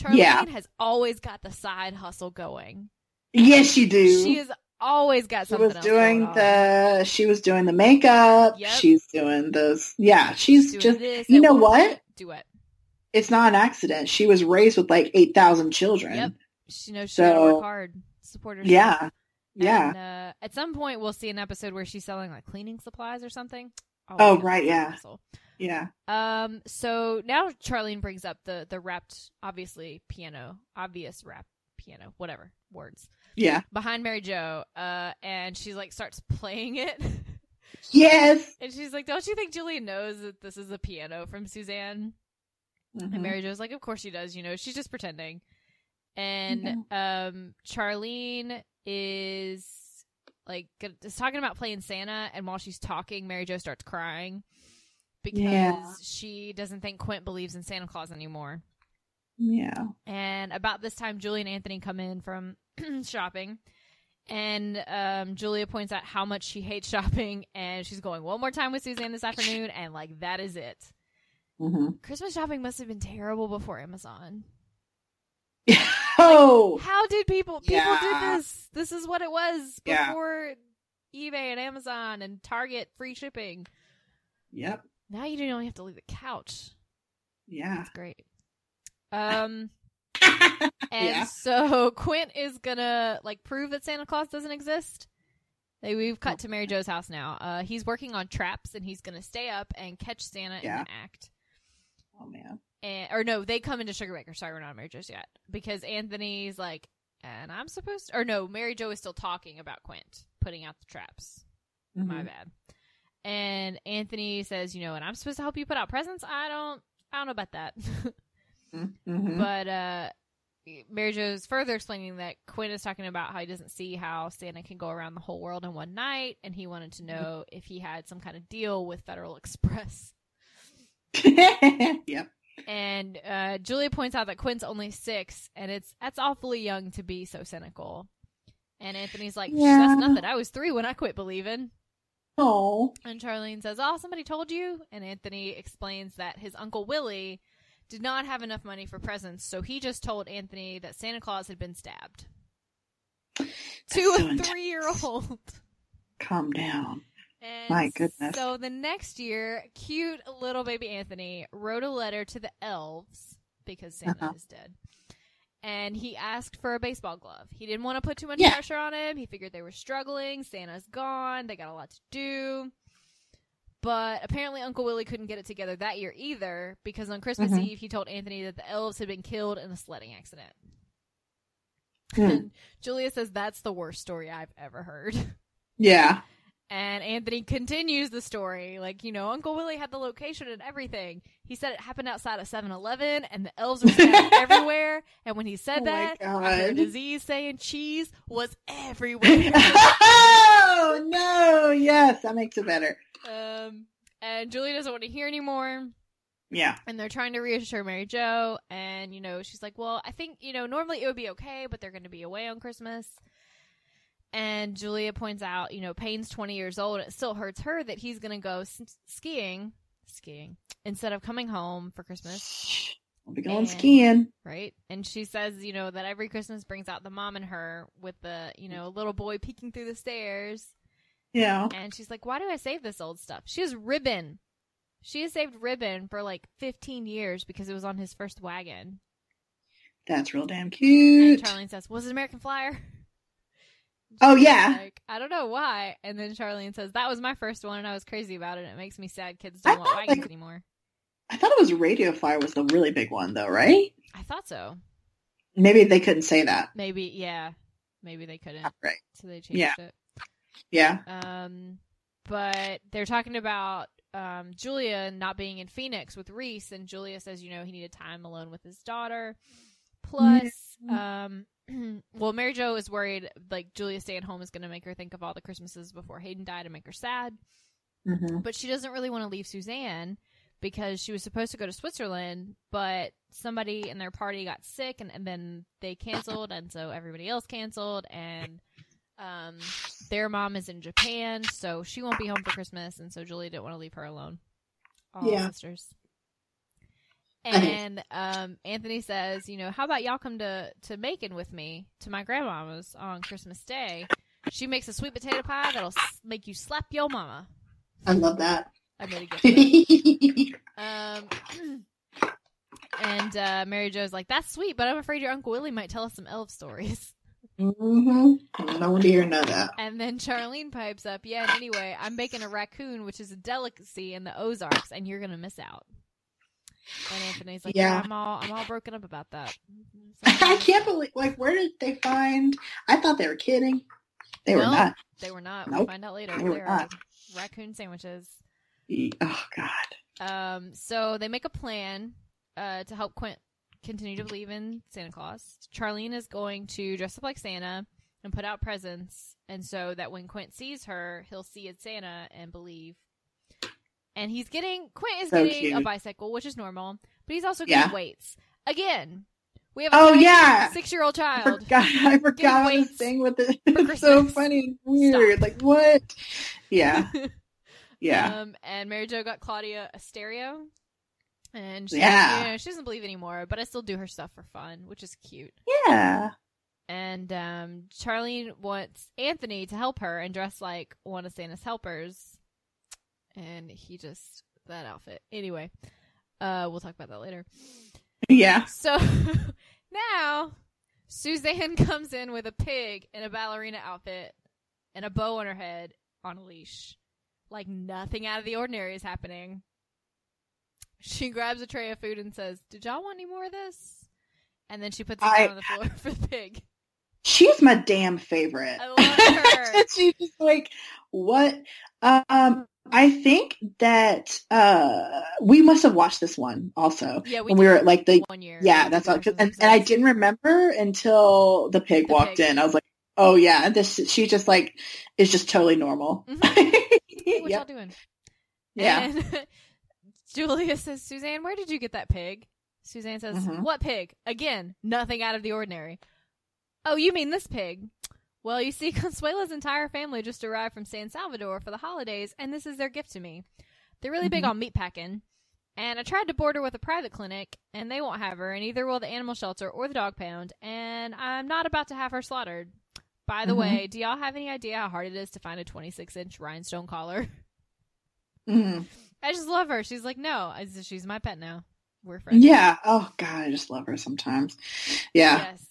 Charlene Yeah. has always got the side hustle going. Yes, you do. She has always got something. She was doing the. She was doing the makeup. Yep. She's doing those. Yeah, she's just. this you know what? Do it. It's not an accident. She was raised with like eight thousand children. Yep. She knows she So- work hard, support herself. Yeah. Yeah. Uh, at some point, we'll see an episode where she's selling like cleaning supplies or something. Oh, right, yeah. hustle. Yeah. Um. So now Charlene brings up the the wrapped, obviously piano, obvious rap piano, whatever words Yeah. behind Mary Jo. Uh, and she like starts playing it, Yes. and she's like, "Don't you think Julie knows that this is a piano from Suzanne?" Mhm. And Mary Jo's like, "Of course she does. You know, she's just pretending." And um, Charlene is like is talking about playing Santa, and while she's talking, Mary Jo starts crying because Yeah. she doesn't think Quint believes in Santa Claus anymore. Yeah. And about this time, Julie and Anthony come in from shopping. And um, Julia points out how much she hates shopping, and she's going one more time with Suzanne this afternoon, and like that is it. hmm Christmas shopping must have been terrible before Amazon. oh. How did people people Yeah. did this? This is what it was Yeah. before eBay and Amazon and Target free shipping. Yep. Now you don't even have to leave the couch. Yeah. It's great. Um and Yeah. so Quint is gonna like prove that Santa Claus doesn't exist. They, we've cut to Mary Jo's house now. Uh, he's working on traps and he's gonna stay up and catch Santa Yeah. in the act. Oh man. And or no, they come into Sugarbaker. Sorry, we're not Mary Jo's yet because Anthony's like, and I'm supposed to, or no, Mary Jo is still talking about Quint putting out the traps. My Mhm. bad. And Anthony says, you know, and I'm supposed to help you put out presents. I don't, I don't know about that. Mhm. but uh, Mary Jo's further explaining that Quint is talking about how he doesn't see how Santa can go around the whole world in one night, and he wanted to know if he had some kind of deal with Federal Express. yep. And uh, Julia points out that Quint's only six, and it's that's awfully young to be so cynical. And Anthony's like, Yeah. "That's nothing. I was three when I quit believing." Oh. And Charlene says, "Oh, somebody told you." And Anthony explains that his uncle Willie did not have enough money for presents, so he just told Anthony that Santa Claus had been stabbed. To so a three-year-old. Calm down. And My goodness. So the next year, cute little baby Anthony wrote a letter to the elves because Santa Uh-huh. is dead. And he asked for a baseball glove. He didn't want to put too much Yeah. pressure on him. He figured they were struggling. Santa's gone. They got a lot to do. But apparently, Uncle Willie couldn't get it together that year either because on Christmas Mhm. Eve, he told Anthony that the elves had been killed in a sledding accident. And Julia says that's the worst story I've ever heard. Yeah. And Anthony continues the story. Like, you know, Uncle Willie had the location and everything. He said it happened outside of 7 Eleven and the elves were scattered everywhere. And when he said Oh that, heard Aziz saying cheese was everywhere. oh no! Yes, that makes it better. Um, and Julie doesn't want to hear anymore. Yeah. And they're trying to reassure Mary Jo. And, you know, she's like, well, I think, you know, normally it would be okay, but they're going to be away on Christmas. And Julia points out, you know, Payne's 20 years old. It still hurts her that he's going to go s- skiing, skiing, instead of coming home for Christmas, We'll be going And- skiing. right? And she says, you know, that every Christmas brings out the mom in her with the, you know, little boy peeking through the stairs. Yeah. And she's like, why do I save this old stuff? She has ribbon. She has saved ribbon for like 15 years because it was on his first wagon. That's real damn And cute. Charlene says, was it American Flyer? Oh yeah. Like, I don't know why. And then Charlene says, that was my first one and I was crazy about it. It makes me sad kids don't want thought, wagons like- anymore. I thought it was Radio Flyer was the really big one though, right? I thought so. Maybe they couldn't say that. Maybe, yeah. Maybe they couldn't. Right. So they changed Yeah. it. Yeah. Um, but they're talking about um, Julia not being in Phoenix with Reese, and Julia says, you know, he needed time alone with his daughter. Plus, um, well, Mary Jo is worried like Julia staying at home is going to make her think of all the Christmases before Hayden died and make her sad. hmm But she doesn't really want to leave Suzanne because she was supposed to go to Switzerland, but somebody in their party got sick and, and then they canceled, and so everybody else canceled, and um, their mom is in Japan, so she won't be home for Christmas, and so Julie didn't want to leave her alone. All Yeah. sisters. And um, Anthony says, you know, how about y'all come to, to Macon with me to my grandmama's on Christmas Day? She makes a sweet potato pie that'll s- make you slap your mama. I love that. I made a Um, and uh, Mary Jo's like, "That's sweet, but I'm afraid your Uncle Willie might tell us some elf stories." Mm-hmm. No one to hear none of that. And then Charlene pipes up, "Yeah, and anyway, I'm baking a raccoon, which is a delicacy in the Ozarks, and you're gonna miss out." And Anthony's like, "Yeah, Yeah. I'm all I'm all broken up about that." I can't believe, like, where did they find? I thought they were kidding. They were not. They were not. We'll find out later. They were They're not. raccoon sandwiches. Oh God. Um, so they make a plan uh, to help Quint continue to believe in Santa Claus. Charlene is going to dress up like Santa and put out presents, and so that when Quint sees her, he'll see it's Santa and believe. And he's getting Quint is So getting a bicycle, which is normal, but he's also Yeah. getting weights again. We have a Oh, yeah. six year old child. I forgot. I forgot this thing with it. It's so funny and weird. Stop. Like what? Yeah. Yeah. Um, and Mary Jo got Claudia a stereo. And she, Yeah. you know, she doesn't believe anymore, but I still do her stuff for fun, which is cute. yeah. And um, Charlene wants Anthony to help her and dress like one of Santa's helpers. And he just that outfit. Anyway, uh, we'll talk about that later. Yeah. So now Suzanne comes in with a pig in a ballerina outfit and a bow on her head on a leash. Like nothing out of the ordinary is happening. She grabs a tray of food and says, Did y'all want any more of this? And then she puts it I- down on the floor for the pig. She's my damn favorite. I love her. She's just like, what? Um, I think that uh, we must have watched this one also Yeah, we when we were like the one year. yeah, that's all. And, and I didn't remember until the pig The walked pig. in. I was like, oh yeah, this she just like is just totally normal. Mhm. What y'all doing? Yeah. And Julia says, Suzanne, where did you get that pig? Suzanne says, Mhm. What pig? Again, nothing out of the ordinary. Oh, you mean this pig? Well, you see, Consuela's entire family just arrived from San Salvador for the holidays, and this is their gift to me. They're really big Mhm. on meat packing. And I tried to board her with a private clinic, and they won't have her, and neither will the animal shelter or the dog pound, and I'm not about to have her slaughtered. By the Mhm. way, do y'all have any idea how hard it is to find a 26 inch rhinestone collar? Mhm. I just love her. She's like, no, I- she's my pet now. We're friends. Yeah. Oh God, I just love her sometimes. Yeah. Yes.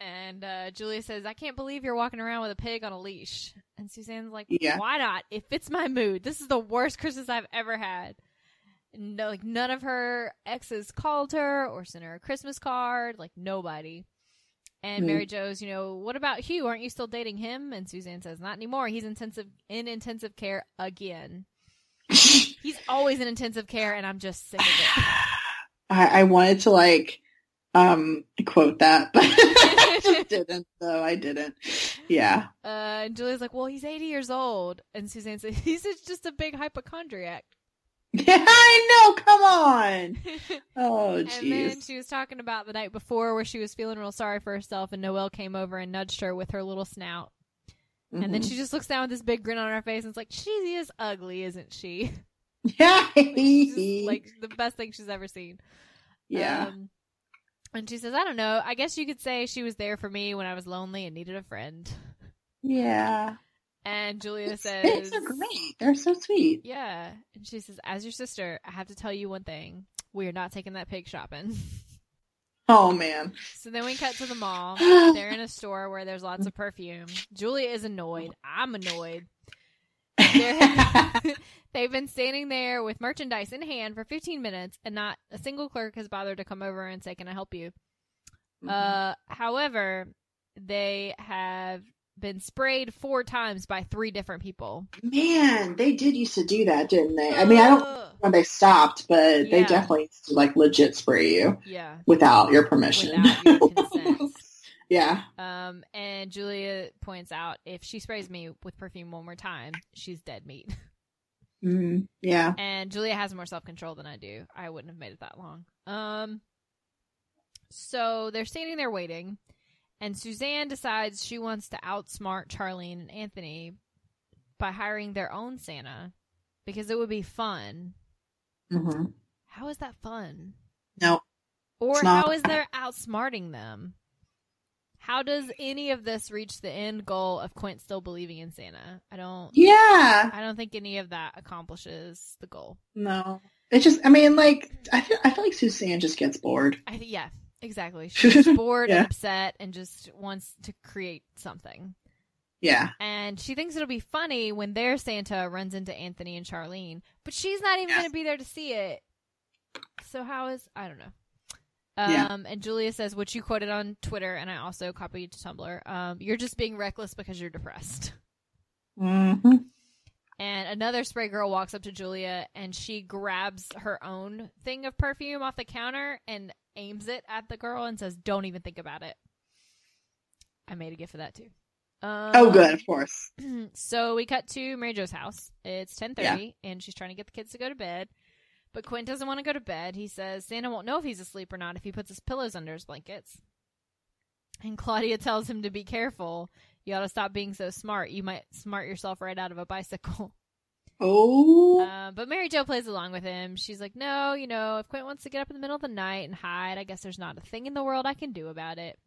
And uh, Julia says, I can't believe you're walking around with a pig on a leash. And Suzanne's like, Yeah. why not? It fits my mood. This is the worst Christmas I've ever had. No, like none of her exes called her or sent her a Christmas card. Like nobody. And Hmm. Mary Jo's, you know, what about Hugh? Aren't you still dating him? And Suzanne says, not anymore. He's intensive in intensive care again. He's always in intensive care, and I'm just sick of it. I, I wanted to like um quote that, but I just didn't. So I didn't. Yeah. Uh, and Julia's like, well, he's 80 years old. And Suzanne says, he's just a big hypochondriac. Yeah, I know. Come on. Oh, and then she was talking about the night before where she was feeling real sorry for herself, and Noelle came over and nudged her with her little snout. And then Mhm. she just looks down with this big grin on her face and it's like, she is ugly, isn't she? yeah, just, like the best thing she's ever seen. yeah. Um, and she says, I don't know. I guess you could say she was there for me when I was lonely and needed a friend. yeah. And Julia says, Pigs are great. They're so sweet. Yeah. And she says, As your sister, I have to tell you one thing. We are not taking that pig shopping. Oh man. so then we cut to the mall. They're in a store where there's lots of perfume. Julia is annoyed. I'm annoyed. They've been standing there with merchandise in hand for 15 minutes, and not a single clerk has bothered to come over and say, Can I help you? Mm-hmm. Uh, however, they have been sprayed four times by three different people. man, they did used to do that, didn't they? I mean, I don't know when they stopped, but they definitely used to like legit spray you Yeah. without your permission. Without your yeah. Um, and Julia points out if she sprays me with perfume one more time, she's dead meat. Mm, yeah. And Julia has more self control than I do. I wouldn't have made it that long. Um, so they're standing there waiting, and Suzanne decides she wants to outsmart Charlene and Anthony by hiring their own Santa because it would be fun. hmm How is that fun? No. Or how is there outsmarting them? How does any of this reach the end goal of Quint still believing in Santa? I don't. Yeah. I don't think any of that accomplishes the goal. No. It's just, I mean, like, I feel, I feel like Suzanne just gets bored. I yeah, exactly. She's bored Yeah. and upset and just wants to create something. Yeah. And she thinks it'll be funny when their Santa runs into Anthony and Charlene, but she's not even going to be there to see it. So how is I don't know. Um, Yeah. and Julia says, which you quoted on Twitter, and I also copied to Tumblr. Um, you're just being reckless because you're depressed. Mm-hmm. And another spray girl walks up to Julia and she grabs her own thing of perfume off the counter and aims it at the girl and says, Don't even think about it. I made a gift for that too. Um, Oh, good, of course. So we cut to Mary Jo's house. It's 10:30 and she's trying to get the kids to go to bed. But Quint doesn't want to go to bed. He says Santa won't know if he's asleep or not if he puts his pillows under his blankets. And Claudia tells him to be careful. You ought to stop being so smart. You might smart yourself right out of a bicycle. Oh. Uh, but Mary Jo plays along with him. She's like, no, you know, if Quint wants to get up in the middle of the night and hide, I guess there's not a thing in the world I can do about it.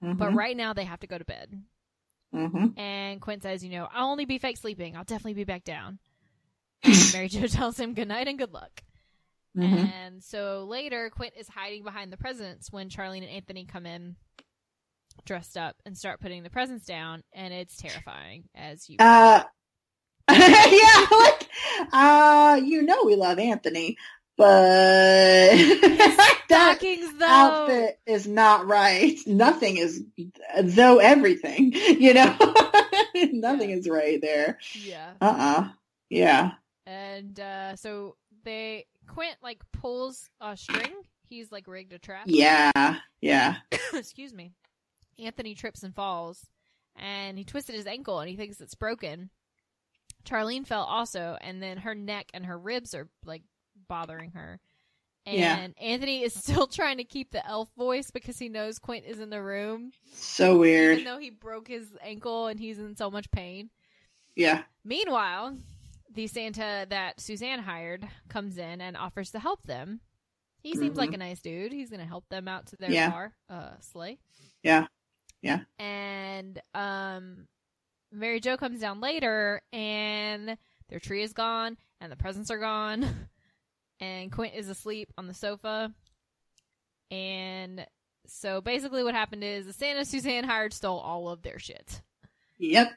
But right now they have to go to bed. hmm And Quint says, you know, I'll only be fake sleeping. I'll definitely be back down. And Mary Jo tells him good night and good luck. hmm And so later, Quint is hiding behind the presents when Charlene and Anthony come in dressed up and start putting the presents down, and it's terrifying. As you, Uh, yeah, like, uh, you know we love Anthony, but that stockings though. outfit is not right. Nothing is, though everything, you know, nothing is right there. Yeah, Uh-uh. Yeah. and uh, so they Quint like pulls a string. He's like rigged a trap. Yeah. Yeah. Excuse me. Anthony trips and falls, and he twisted his ankle, and he thinks it's broken. Charlene fell also, and then her neck and her ribs are like bothering her. And Yeah. Anthony is still trying to keep the elf voice because he knows Quint is in the room, So weird. even though he broke his ankle and he's in so much pain. Yeah. Meanwhile, the Santa that Suzanne hired comes in and offers to help them. He seems Mhm. like a nice dude. He's going to help them out to their Yeah. car, uh, sleigh. Yeah. Yeah. And um, Mary Jo comes down later, and their tree is gone, and the presents are gone, and Quint is asleep on the sofa. And so basically, what happened is the Santa Suzanne hired stole all of their shit. Yep.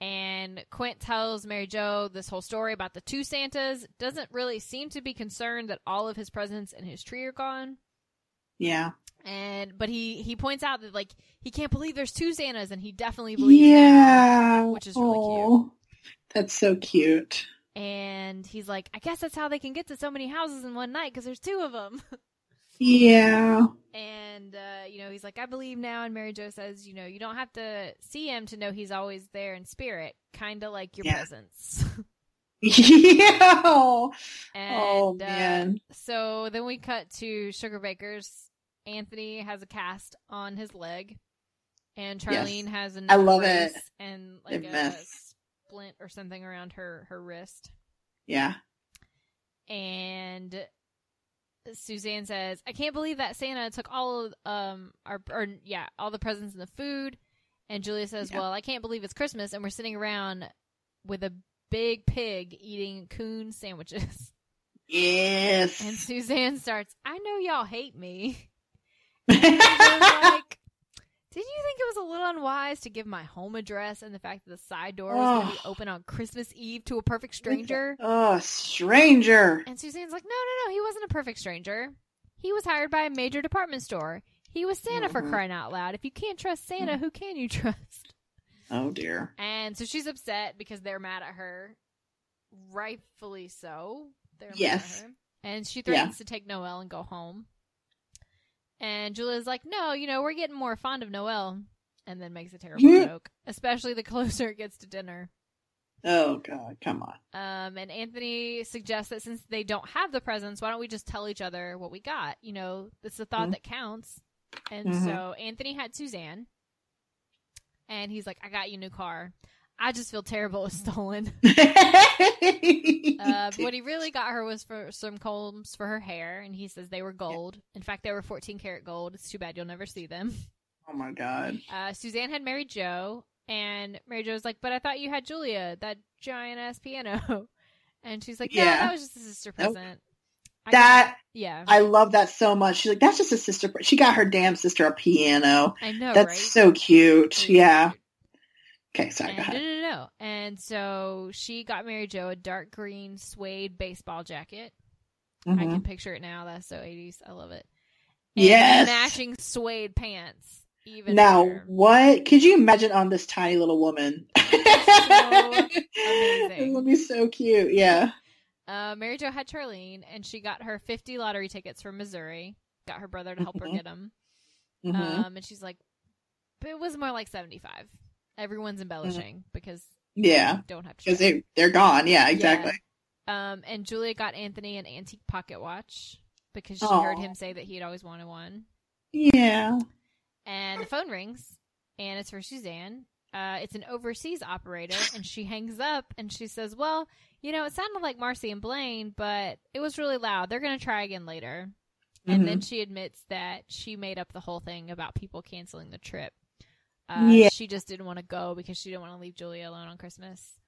And Quint tells Mary Jo this whole story about the two Santas. Doesn't really seem to be concerned that all of his presents and his tree are gone. Yeah. And but he he points out that like he can't believe there's two Santas, and he definitely believes. Yeah. which is really cute. That's so cute. And he's like, I guess that's how they can get to so many houses in one night because there's two of them. Yeah. and uh, you know, he's like, I believe now. And Mary Jo says, you know, you don't have to see him to know he's always there in spirit, kind of like your Yeah. presence. Yeah. Oh, and uh, man. so then we cut to Sugarbaker's. Anthony has a cast on his leg, and Charlene has a I love it. and like They a splint or something around her her wrist. Yeah. and Suzanne says, "I can't believe that Santa took all of um our or yeah all the presents and the food." And Julia says, Yeah. "Well, I can't believe it's Christmas and we're sitting around with a big pig eating coon sandwiches." Yes. And Suzanne starts, "I know y'all hate me." Like, "Did you think it was a little unwise to give my home address and the fact that the side door was going to be Oh. open on Christmas Eve to a perfect stranger?" oh, stranger. And Suzanne's like, no, no, no, he wasn't a perfect stranger. He was hired by a major department store. He was Santa for Mhm. crying out loud. If you can't trust Santa, who can you trust? Oh dear. And so she's upset because they're mad at her. Rightfully so. They're mad Yes. at her. And she threatens to take Noel and go home. And Julia's like, no, you know, we're getting more fond of Noel. And then makes a terrible Mhm. joke, especially the closer it gets to dinner. Oh god, come on. Um, and Anthony suggests that since they don't have the presents, why don't we just tell each other what we got? You know, it's the thought Mhm. that counts. And Mhm. so Anthony had Suzanne, and he's like, "I got you a new car." I just feel terrible it's stolen. Uh, what he really got her was for some combs for her hair, and he says they were gold. In fact, they were 14 karat gold. It's too bad you'll never see them. oh my god. Uh, Suzanne had Mary Jo, and Mary Jo was like, "But I thought you had Julia, that giant ass piano." And she's like, "No, Yeah. that was just a sister Nope. present." I That got- yeah, I love that so much. She's like, that's just a sister. She got her damn sister a piano. I know, That's right? so cute. Yeah. Okay, sorry. And, Go no, ahead. no, no, no. And so she got Mary Jo a dark green suede baseball jacket. I Mhm. can picture it now. That's so 80s. I love it. And Yes. matching suede pants. Even Now, better. what could you imagine on this tiny little woman? amazing. It would be so cute. Yeah. Uh, Mary Jo had Charlene, and she got her 50 lottery tickets from Missouri. Got her brother to help her Mhm. get them. Mhm. Um, and she's like, but it was more like 75. Everyone's embellishing because yeah. don't have to. Because they they're gone. Yeah. Exactly. Um, and Julia got Anthony an antique pocket watch because she Aw. heard him say that he had always wanted one. Yeah. And the phone rings, and it's for Suzanne. Uh, it's an overseas operator, and she hangs up and she says, "Well, you know, it sounded like Marcy and Blaine, but it was really loud. They're going to try again later." And then she admits that she made up the whole thing about people canceling the trip. Uh, Yeah. She just didn't want to go because she didn't want to leave Julia alone on Christmas.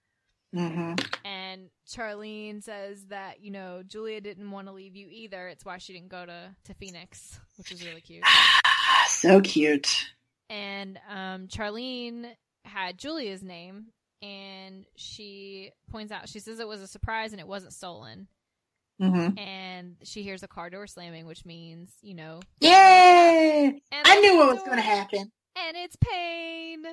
hmm And Charlene says that, you know, Julia didn't want to leave you either. It's why she didn't go to, to Phoenix, which is really cute. so cute. And um, Charlene had Julia's name, and she points out she says it was a surprise and it wasn't stolen. hmm And she hears a car door slamming, which means you know. Yay! I knew what was going to happen. And it's Payne.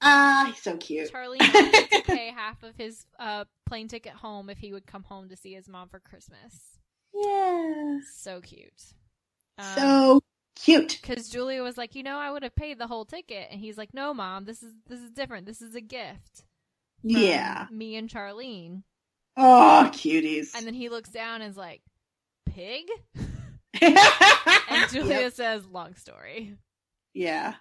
Ah, he's so cute. Charlie wanted to pay half of his uh, plane ticket home if he would come home to see his mom for Christmas. Yeah. So cute. Um, So cute. because Julia was like, you know, I would have paid the whole ticket, and he's like, no, mom, this is this is different. This is a gift. Yeah. me and Charlene. Oh, cuties. And then he looks down and is like, pig. and And Julia says, long story. Yeah.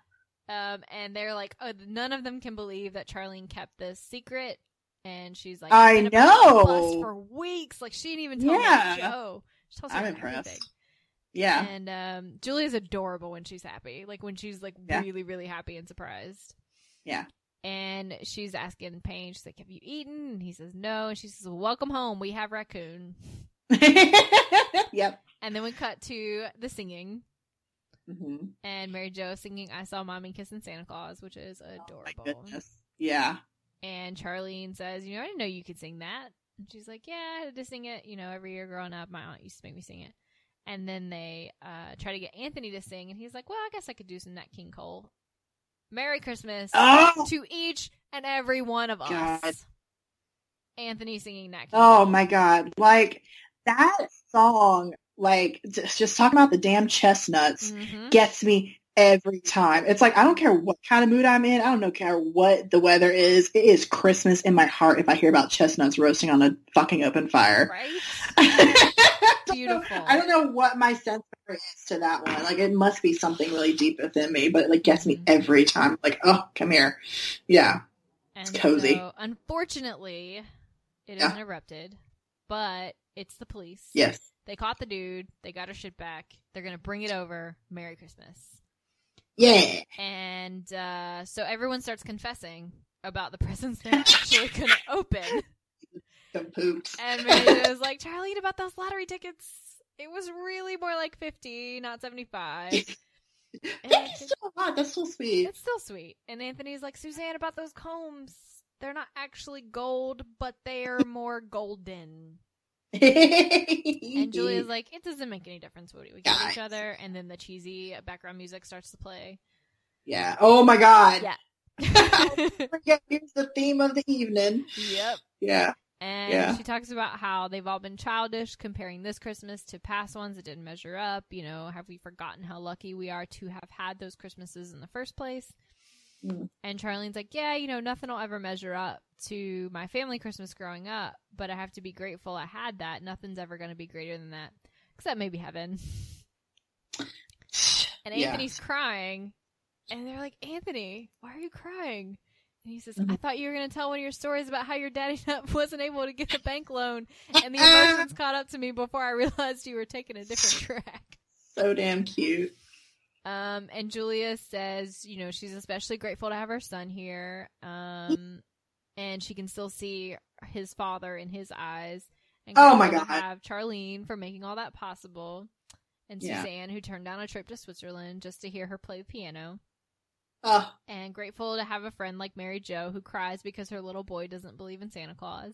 Um, and they're like, oh, none of them can believe that Charlene kept this secret. And she's like, I "It's been about the bus know. for weeks. Like she didn't even tell Yeah. Joe. She tells her I'm everything. impressed. Yeah. And um, Julia's adorable when she's happy. Like when she's like Yeah. really, really happy and surprised. Yeah. And she's asking Payne, she's like, Have you eaten? And he says, No. And she says, Welcome home. We have raccoon. yep. And then we cut to the singing. Hmm And Mary Jo singing I Saw Mommy Kissing Santa Claus, which is Oh adorable. goodness. Yeah. and Charlene says, You know, I didn't know you could sing that. And she's like, Yeah, I had to sing it. You know, every year growing up, my aunt used to make me sing it. And then they uh, try to get Anthony to sing, and he's like, Well, I guess I could do some Nat King Cole. Merry Christmas Oh, to each and every one of God. us. Anthony singing Nat King oh Cole. my God. Like that song, like just, just talking about the damn chestnuts Mhm. gets me every time. It's like, I don't care what kind of mood I'm in. I don't know care what the weather is. It is Christmas in my heart if I hear about chestnuts roasting on a fucking open fire. Right? I don't know- Beautiful. I don't know what my sense is to that one. Like it must be something really deep within me, but it like gets me Mhm. every time. Like, oh, come here. Yeah. And cozy. So, unfortunately, it is Yeah. interrupted, but it's the police. Yes. They caught the dude. They got her shit back. They're gonna bring it over. Merry Christmas. Yeah. And uh, so everyone starts confessing about the presents they're actually gonna open. Poops. And Mary was like, Charlene, about those lottery tickets. It was really more like fifty, not seventy-five. And That's so hot. That's so sweet. it's still sweet. And Anthony's like, Suzanne, about those combs. They're not actually gold, but they are more golden. And Julia's like, it doesn't make any difference what we give Guys. each other. And then the cheesy background music starts to play. yeah. Oh my God. Yeah. Oh, Forget, here's the theme of the evening. yep. Yeah. And Yeah. she talks about how they've all been childish, comparing this Christmas to past ones that didn't measure up. You know, have we forgotten how lucky we are to have had those Christmases in the first place? Mm. And Charlene's like, yeah, you know, nothing will ever measure up to my family Christmas growing up, but I have to be grateful I had that. Nothing's ever going to be greater than that, except maybe heaven. And Yeah. Anthony's crying, and they're like, Anthony, why are you crying? And he says, Mhm. I thought you were going to tell one of your stories about how your daddy wasn't able to get a bank loan, and the emotions caught up to me before I realized you were taking a different track. So damn cute. Um, and Julia says, you know, she's especially grateful to have her son here. Um, and she can still see his father in his eyes. And Oh my God. Have Charlene for making all that possible, and Yeah. Suzanne who turned down a trip to Switzerland just to hear her play the piano. Oh, And grateful to have a friend like Mary Jo who cries because her little boy doesn't believe in Santa Claus.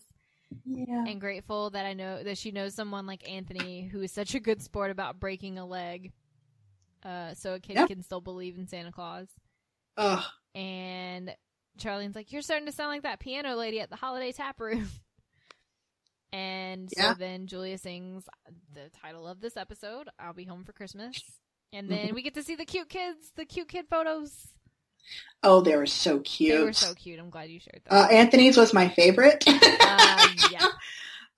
yeah. And grateful that I know that she knows someone like Anthony who is such a good sport about breaking a leg, uh, so a kid can still believe in Santa Claus. Oh, And Charlene's like, "You're starting to sound like that piano lady at the holiday tap room." and so then Julia sings the title of this episode, "I'll Be Home for Christmas," and then we get to see the cute kids, the cute kid photos. oh, they were so cute. They were so cute. I'm glad you shared them. Uh, Anthony's was my favorite. Um, yeah.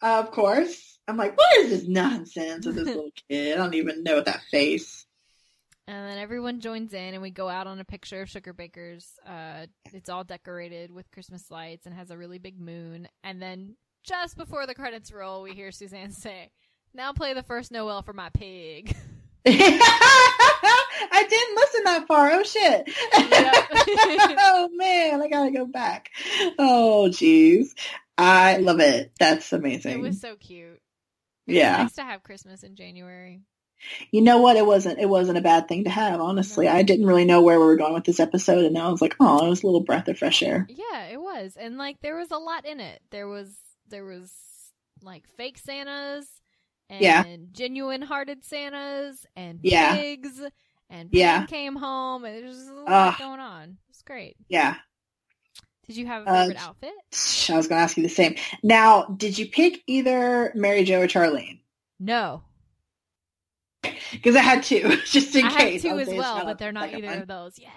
Of course. I'm like, what is this nonsense with this little kid? I don't even know that face. And then everyone joins in, and we go out on a picture of Sugarbaker's. Uh, it's all decorated with Christmas lights and has a really big moon. And then just before the credits roll, we hear Suzanne say, "Now play the first Noel for my pig." I didn't listen that far. Oh shit. Yep. oh man, I gotta go back. Oh jeez. I love it. That's amazing. it was so cute. It's yeah. nice to have Christmas in January. You know what? It wasn't. It wasn't a bad thing to have. Honestly, I didn't really know where we were going with this episode, and now I was like, oh, it was a little breath of fresh air. Yeah, it was. And like there was a lot in it. There was there was like fake Santas and Yeah. genuine hearted Santas and Yeah. pigs and Yeah. Came home and there's a lot Ugh. going on. It's great. Yeah, Did you have a Uh, favorite outfit? I was going to ask you the same. Now, did you pick either Mary Jo or Charlene? No. Because I had two, just in I case. two as well, but they're not either one. of those. Yay.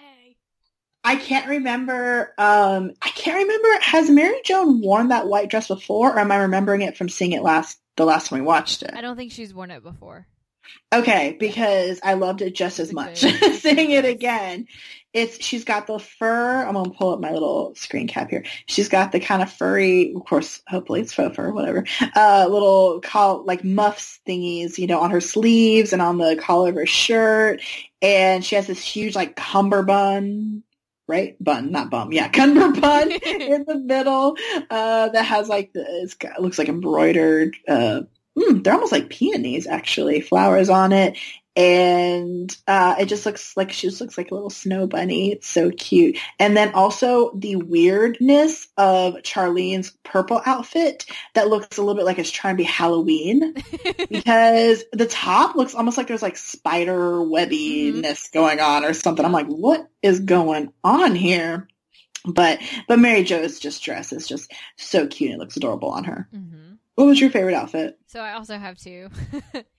I can't remember. Um, I can't remember. Has Mary Joan worn that white dress before, or am I remembering it from seeing it last the last time we watched it? I don't think she's worn it before. Okay, because I loved it just as much. Seeing it again, it's she's got the fur. I'm gonna pull up my little screen cap here. She's got the kind of furry, of course, hopefully it's faux fur, whatever. Uh, little col like muffs thingies, you know, on her sleeves and on the collar of her shirt, and she has this huge like cummerbund. Right, bun, not bum. Yeah, cummerbund in the middle uh, that has like the, it's got, it looks like embroidered. Uh, mm, they're almost like peonies, actually, flowers on it, and uh, it just looks like she just looks like a little snow bunny. It's so cute. And then also the weirdness of Charlene's purple outfit that looks a little bit like it's trying to be Halloween because the top looks almost like there's like spider webbiness going on or something. I'm like, what is going on here? But but Mary Jo's just dress is just so cute. It looks adorable on her. hmm What was your favorite outfit? So I also have two.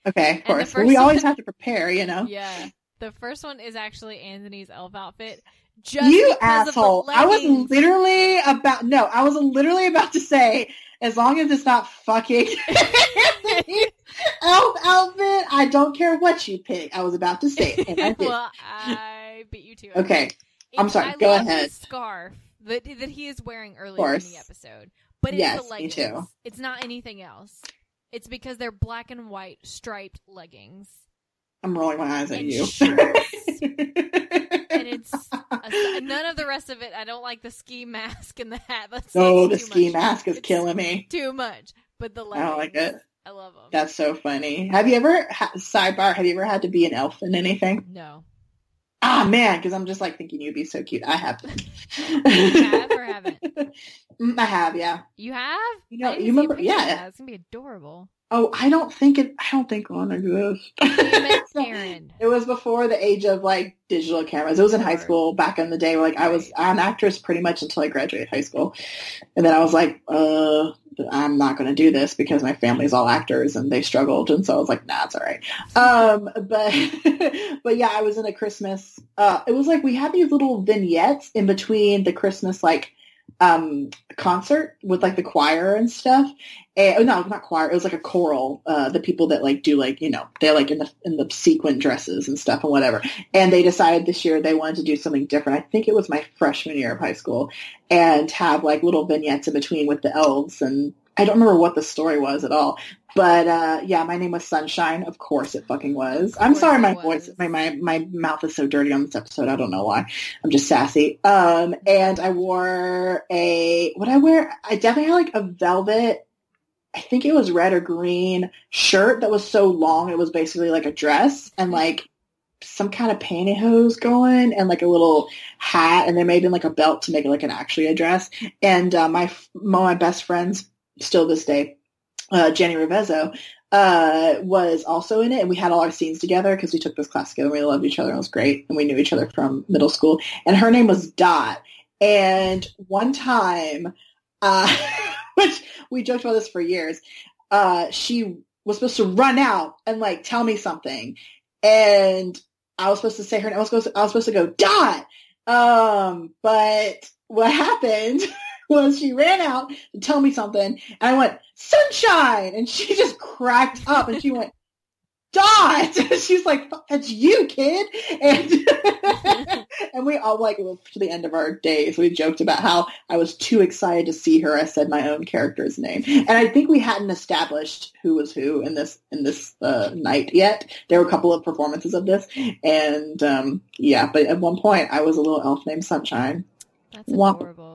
Okay, of course. Well, we always one- have to prepare, you know. yeah. The first one is actually Anthony's elf outfit. Just you asshole! I was literally about no, I was literally about to say as long as it's not fucking Anthony's elf outfit, I don't care what you pick. I was about to say it, and I did. well, I beat you to it. okay, I'm sorry, I go ahead. The scarf that that he is wearing earlier in the episode, but it's Yes, the me too. It's not anything else. It's because they're black and white striped leggings, I'm rolling my eyes at And you. and it's a, none of the rest of it. I don't like the ski mask and the hat. That's oh, the ski much. mask is It's killing me. Too much, but the I leggings. don't like it. I love them. That's so funny. Have you ever ha- sidebar? Have you ever had to be an elf in anything? no, Ah, man, because I'm just like thinking you'd be so cute. I have. you have or haven't? Mm, I have, yeah. You have? You know- you remember- yeah. It's gonna be adorable. Oh, I don't think it. I don't think one exists. Damn it, was before the age of like digital cameras. It was in high school back in the day. Where, like I was an actress pretty much until I graduated high school, and then I was like, uh, I'm not going to do this because my family's all actors and they struggled, and so I was like, nah, it's all right. Um, but but yeah, I was in a Christmas. Uh, it was like we had these little vignettes in between the Christmas like um concert with like the choir and stuff. And, oh, no not choir. It was like a choral uh the people that like do like you know they're like in the in the sequin dresses and stuff and whatever. And they decided this year they wanted to do something different. I think it was my freshman year of high school and have like little vignettes in between with the elves and i don't remember what the story was at all but uh yeah my name was sunshine of course it fucking was i'm sorry my was. voice my, my my mouth is so dirty on this episode i don't know why I'm just sassy. Um, and I wore a, what I wear? I definitely had like a velvet, I think it was red or green shirt that was so long it was basically like a dress and like some kind of pantyhose going and like a little hat and there may have been like a belt to make it like an actually a dress. And uh, my one of my best friends, still this day, uh, Jenny Revezzo, uh, was also in it, and we had all our scenes together because we took this class together. and We loved each other. and It was great, and we knew each other from middle school. And her name was Dot. And one time, uh, which we joked about this for years, uh, she was supposed to run out and like tell me something, and I was supposed to say her name. I was supposed to, I was supposed to go Dot. Um, but what happened was she ran out to tell me something, and I went sunshine, and she just cracked up, and she went Dot. She's like, "That's you, kid," and and we all like to the end of our days, we joked about how I was too excited to see her. I said my own character's name, and I think we hadn't established who was who in this in this uh, night yet. There were a couple of performances of this, and um, yeah, but at one point I was a little elf named Sunshine. That's adorable.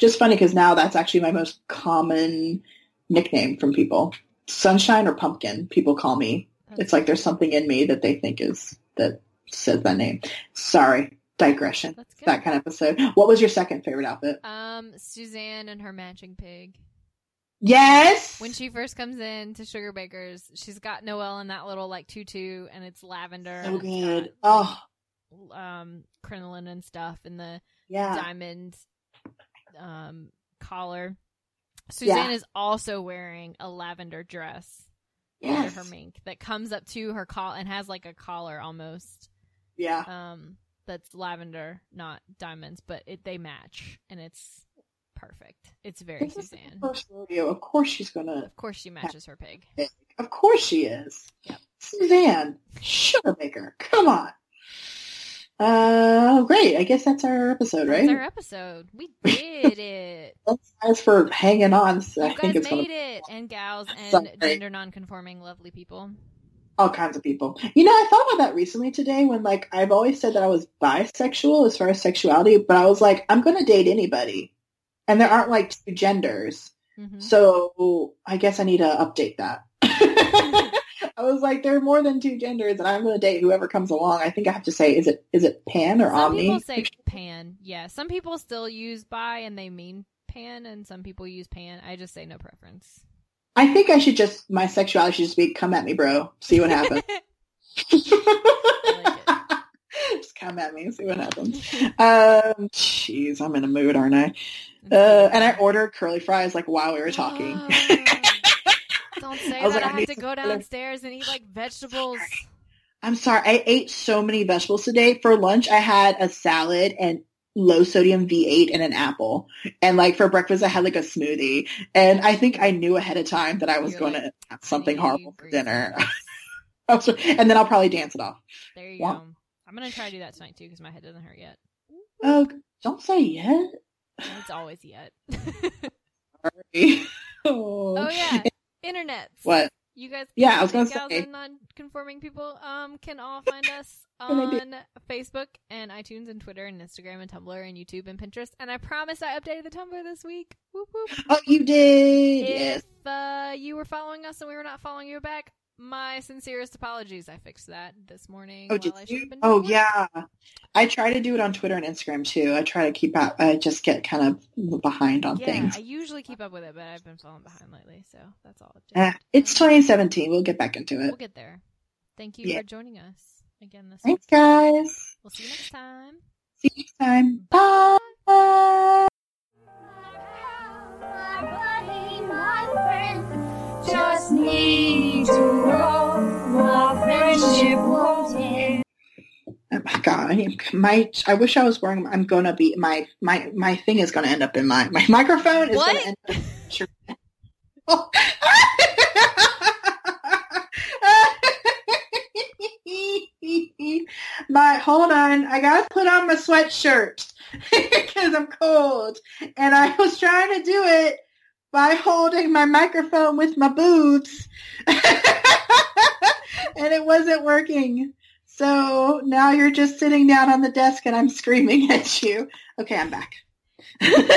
Just funny because now that's actually my most common nickname from people. Sunshine or Pumpkin, people call me It's like there's something in me that they think is that says that name. Sorry, digression. That kind of episode. What was your second favorite outfit? Um, Suzanne and her matching pig. Yes. When she first comes in to Sugarbaker's, she's got Noelle in that little like tutu, and it's lavender. so good. got, Oh um, crinoline and stuff, and the yeah. diamond um collar. Suzanne Yeah. is also wearing a lavender dress under her mink that comes up to her collar and has like a collar almost. Yeah. Um, that's lavender, not diamonds, but it they match, and it's perfect. It's very This Suzanne. first rodeo. Of course she's gonna. Of course, she matches her pig. Of course she is. Yep. Suzanne Sugarbaker. Come on. Uh, great. I guess that's our episode, right? That's our episode. We did it. Thanks guys for hanging on. So I You think guys made it, and gals, and Sorry. gender non-conforming lovely people. all kinds of people. You know, I thought about that recently today when like I've always said that I was bisexual as far as sexuality, but I was like, I'm gonna date anybody. And there aren't like two genders. hmm So I guess I need to update that. I was like, there are more than two genders, and I'm going to date whoever comes along. I think I have to say, is it is it pan or Some omni? people say pan. Yeah, some people still use bi, and they mean pan, and some people use pan. I just say no preference. I think I should just my sexuality should just be come at me, bro. See what happens. just come at me, and see what happens. Um, jeez, I'm in a mood, aren't I? Uh, and I ordered curly fries like while we were talking. Oh, don't say I that. like, I have to go downstairs and eat like vegetables. I'm sorry. I ate so many vegetables today. For lunch, I had a salad and low sodium V8 and an apple. And like for breakfast, I had like a smoothie. And I think I knew ahead of time that I was You're going like, to have something horrible for dinner. nuts." And then I'll probably dance it off. There you Wow. go. I'm gonna try to do that tonight too because my head doesn't hurt yet. Oh, don't say yet. It's always yet. Sorry. oh. oh yeah, internet. What? You guys, Yeah, I was gonna say. non-conforming people, um, can all find us Can I do- on Facebook and iTunes and Twitter and Instagram and Tumblr and YouTube and Pinterest. And I promise I updated the Tumblr this week. Whoop whoop. Oh, you did. Yes. Uh, you were following us and we were not following you back, my sincerest apologies. I fixed that this morning. Oh, did you? have Oh, doing work. yeah. I try to do it on Twitter and Instagram too. I try to keep up. I just get kind of behind on Yeah, things. I usually keep up with it, but I've been falling behind lately, so that's all. Just, Eh, it's 2017. We'll get back into it. We'll get there. Thank you Yeah. for joining us again this Thanks, week. guys. We'll see you next time. See you next time. Bye. My buddy, my friend, just need to grow. Our friendship won't end. Oh my god, I- my I wish I was wearing. I'm gonna be my my my thing is gonna end up in my my microphone is What? gonna end up. Sure. Oh. my hold on, I gotta put on my sweatshirt because I'm cold, and I was trying to do it by holding my microphone with my boobs, and it wasn't working. So now you're just sitting down on the desk and I'm screaming at you. Okay, I'm back.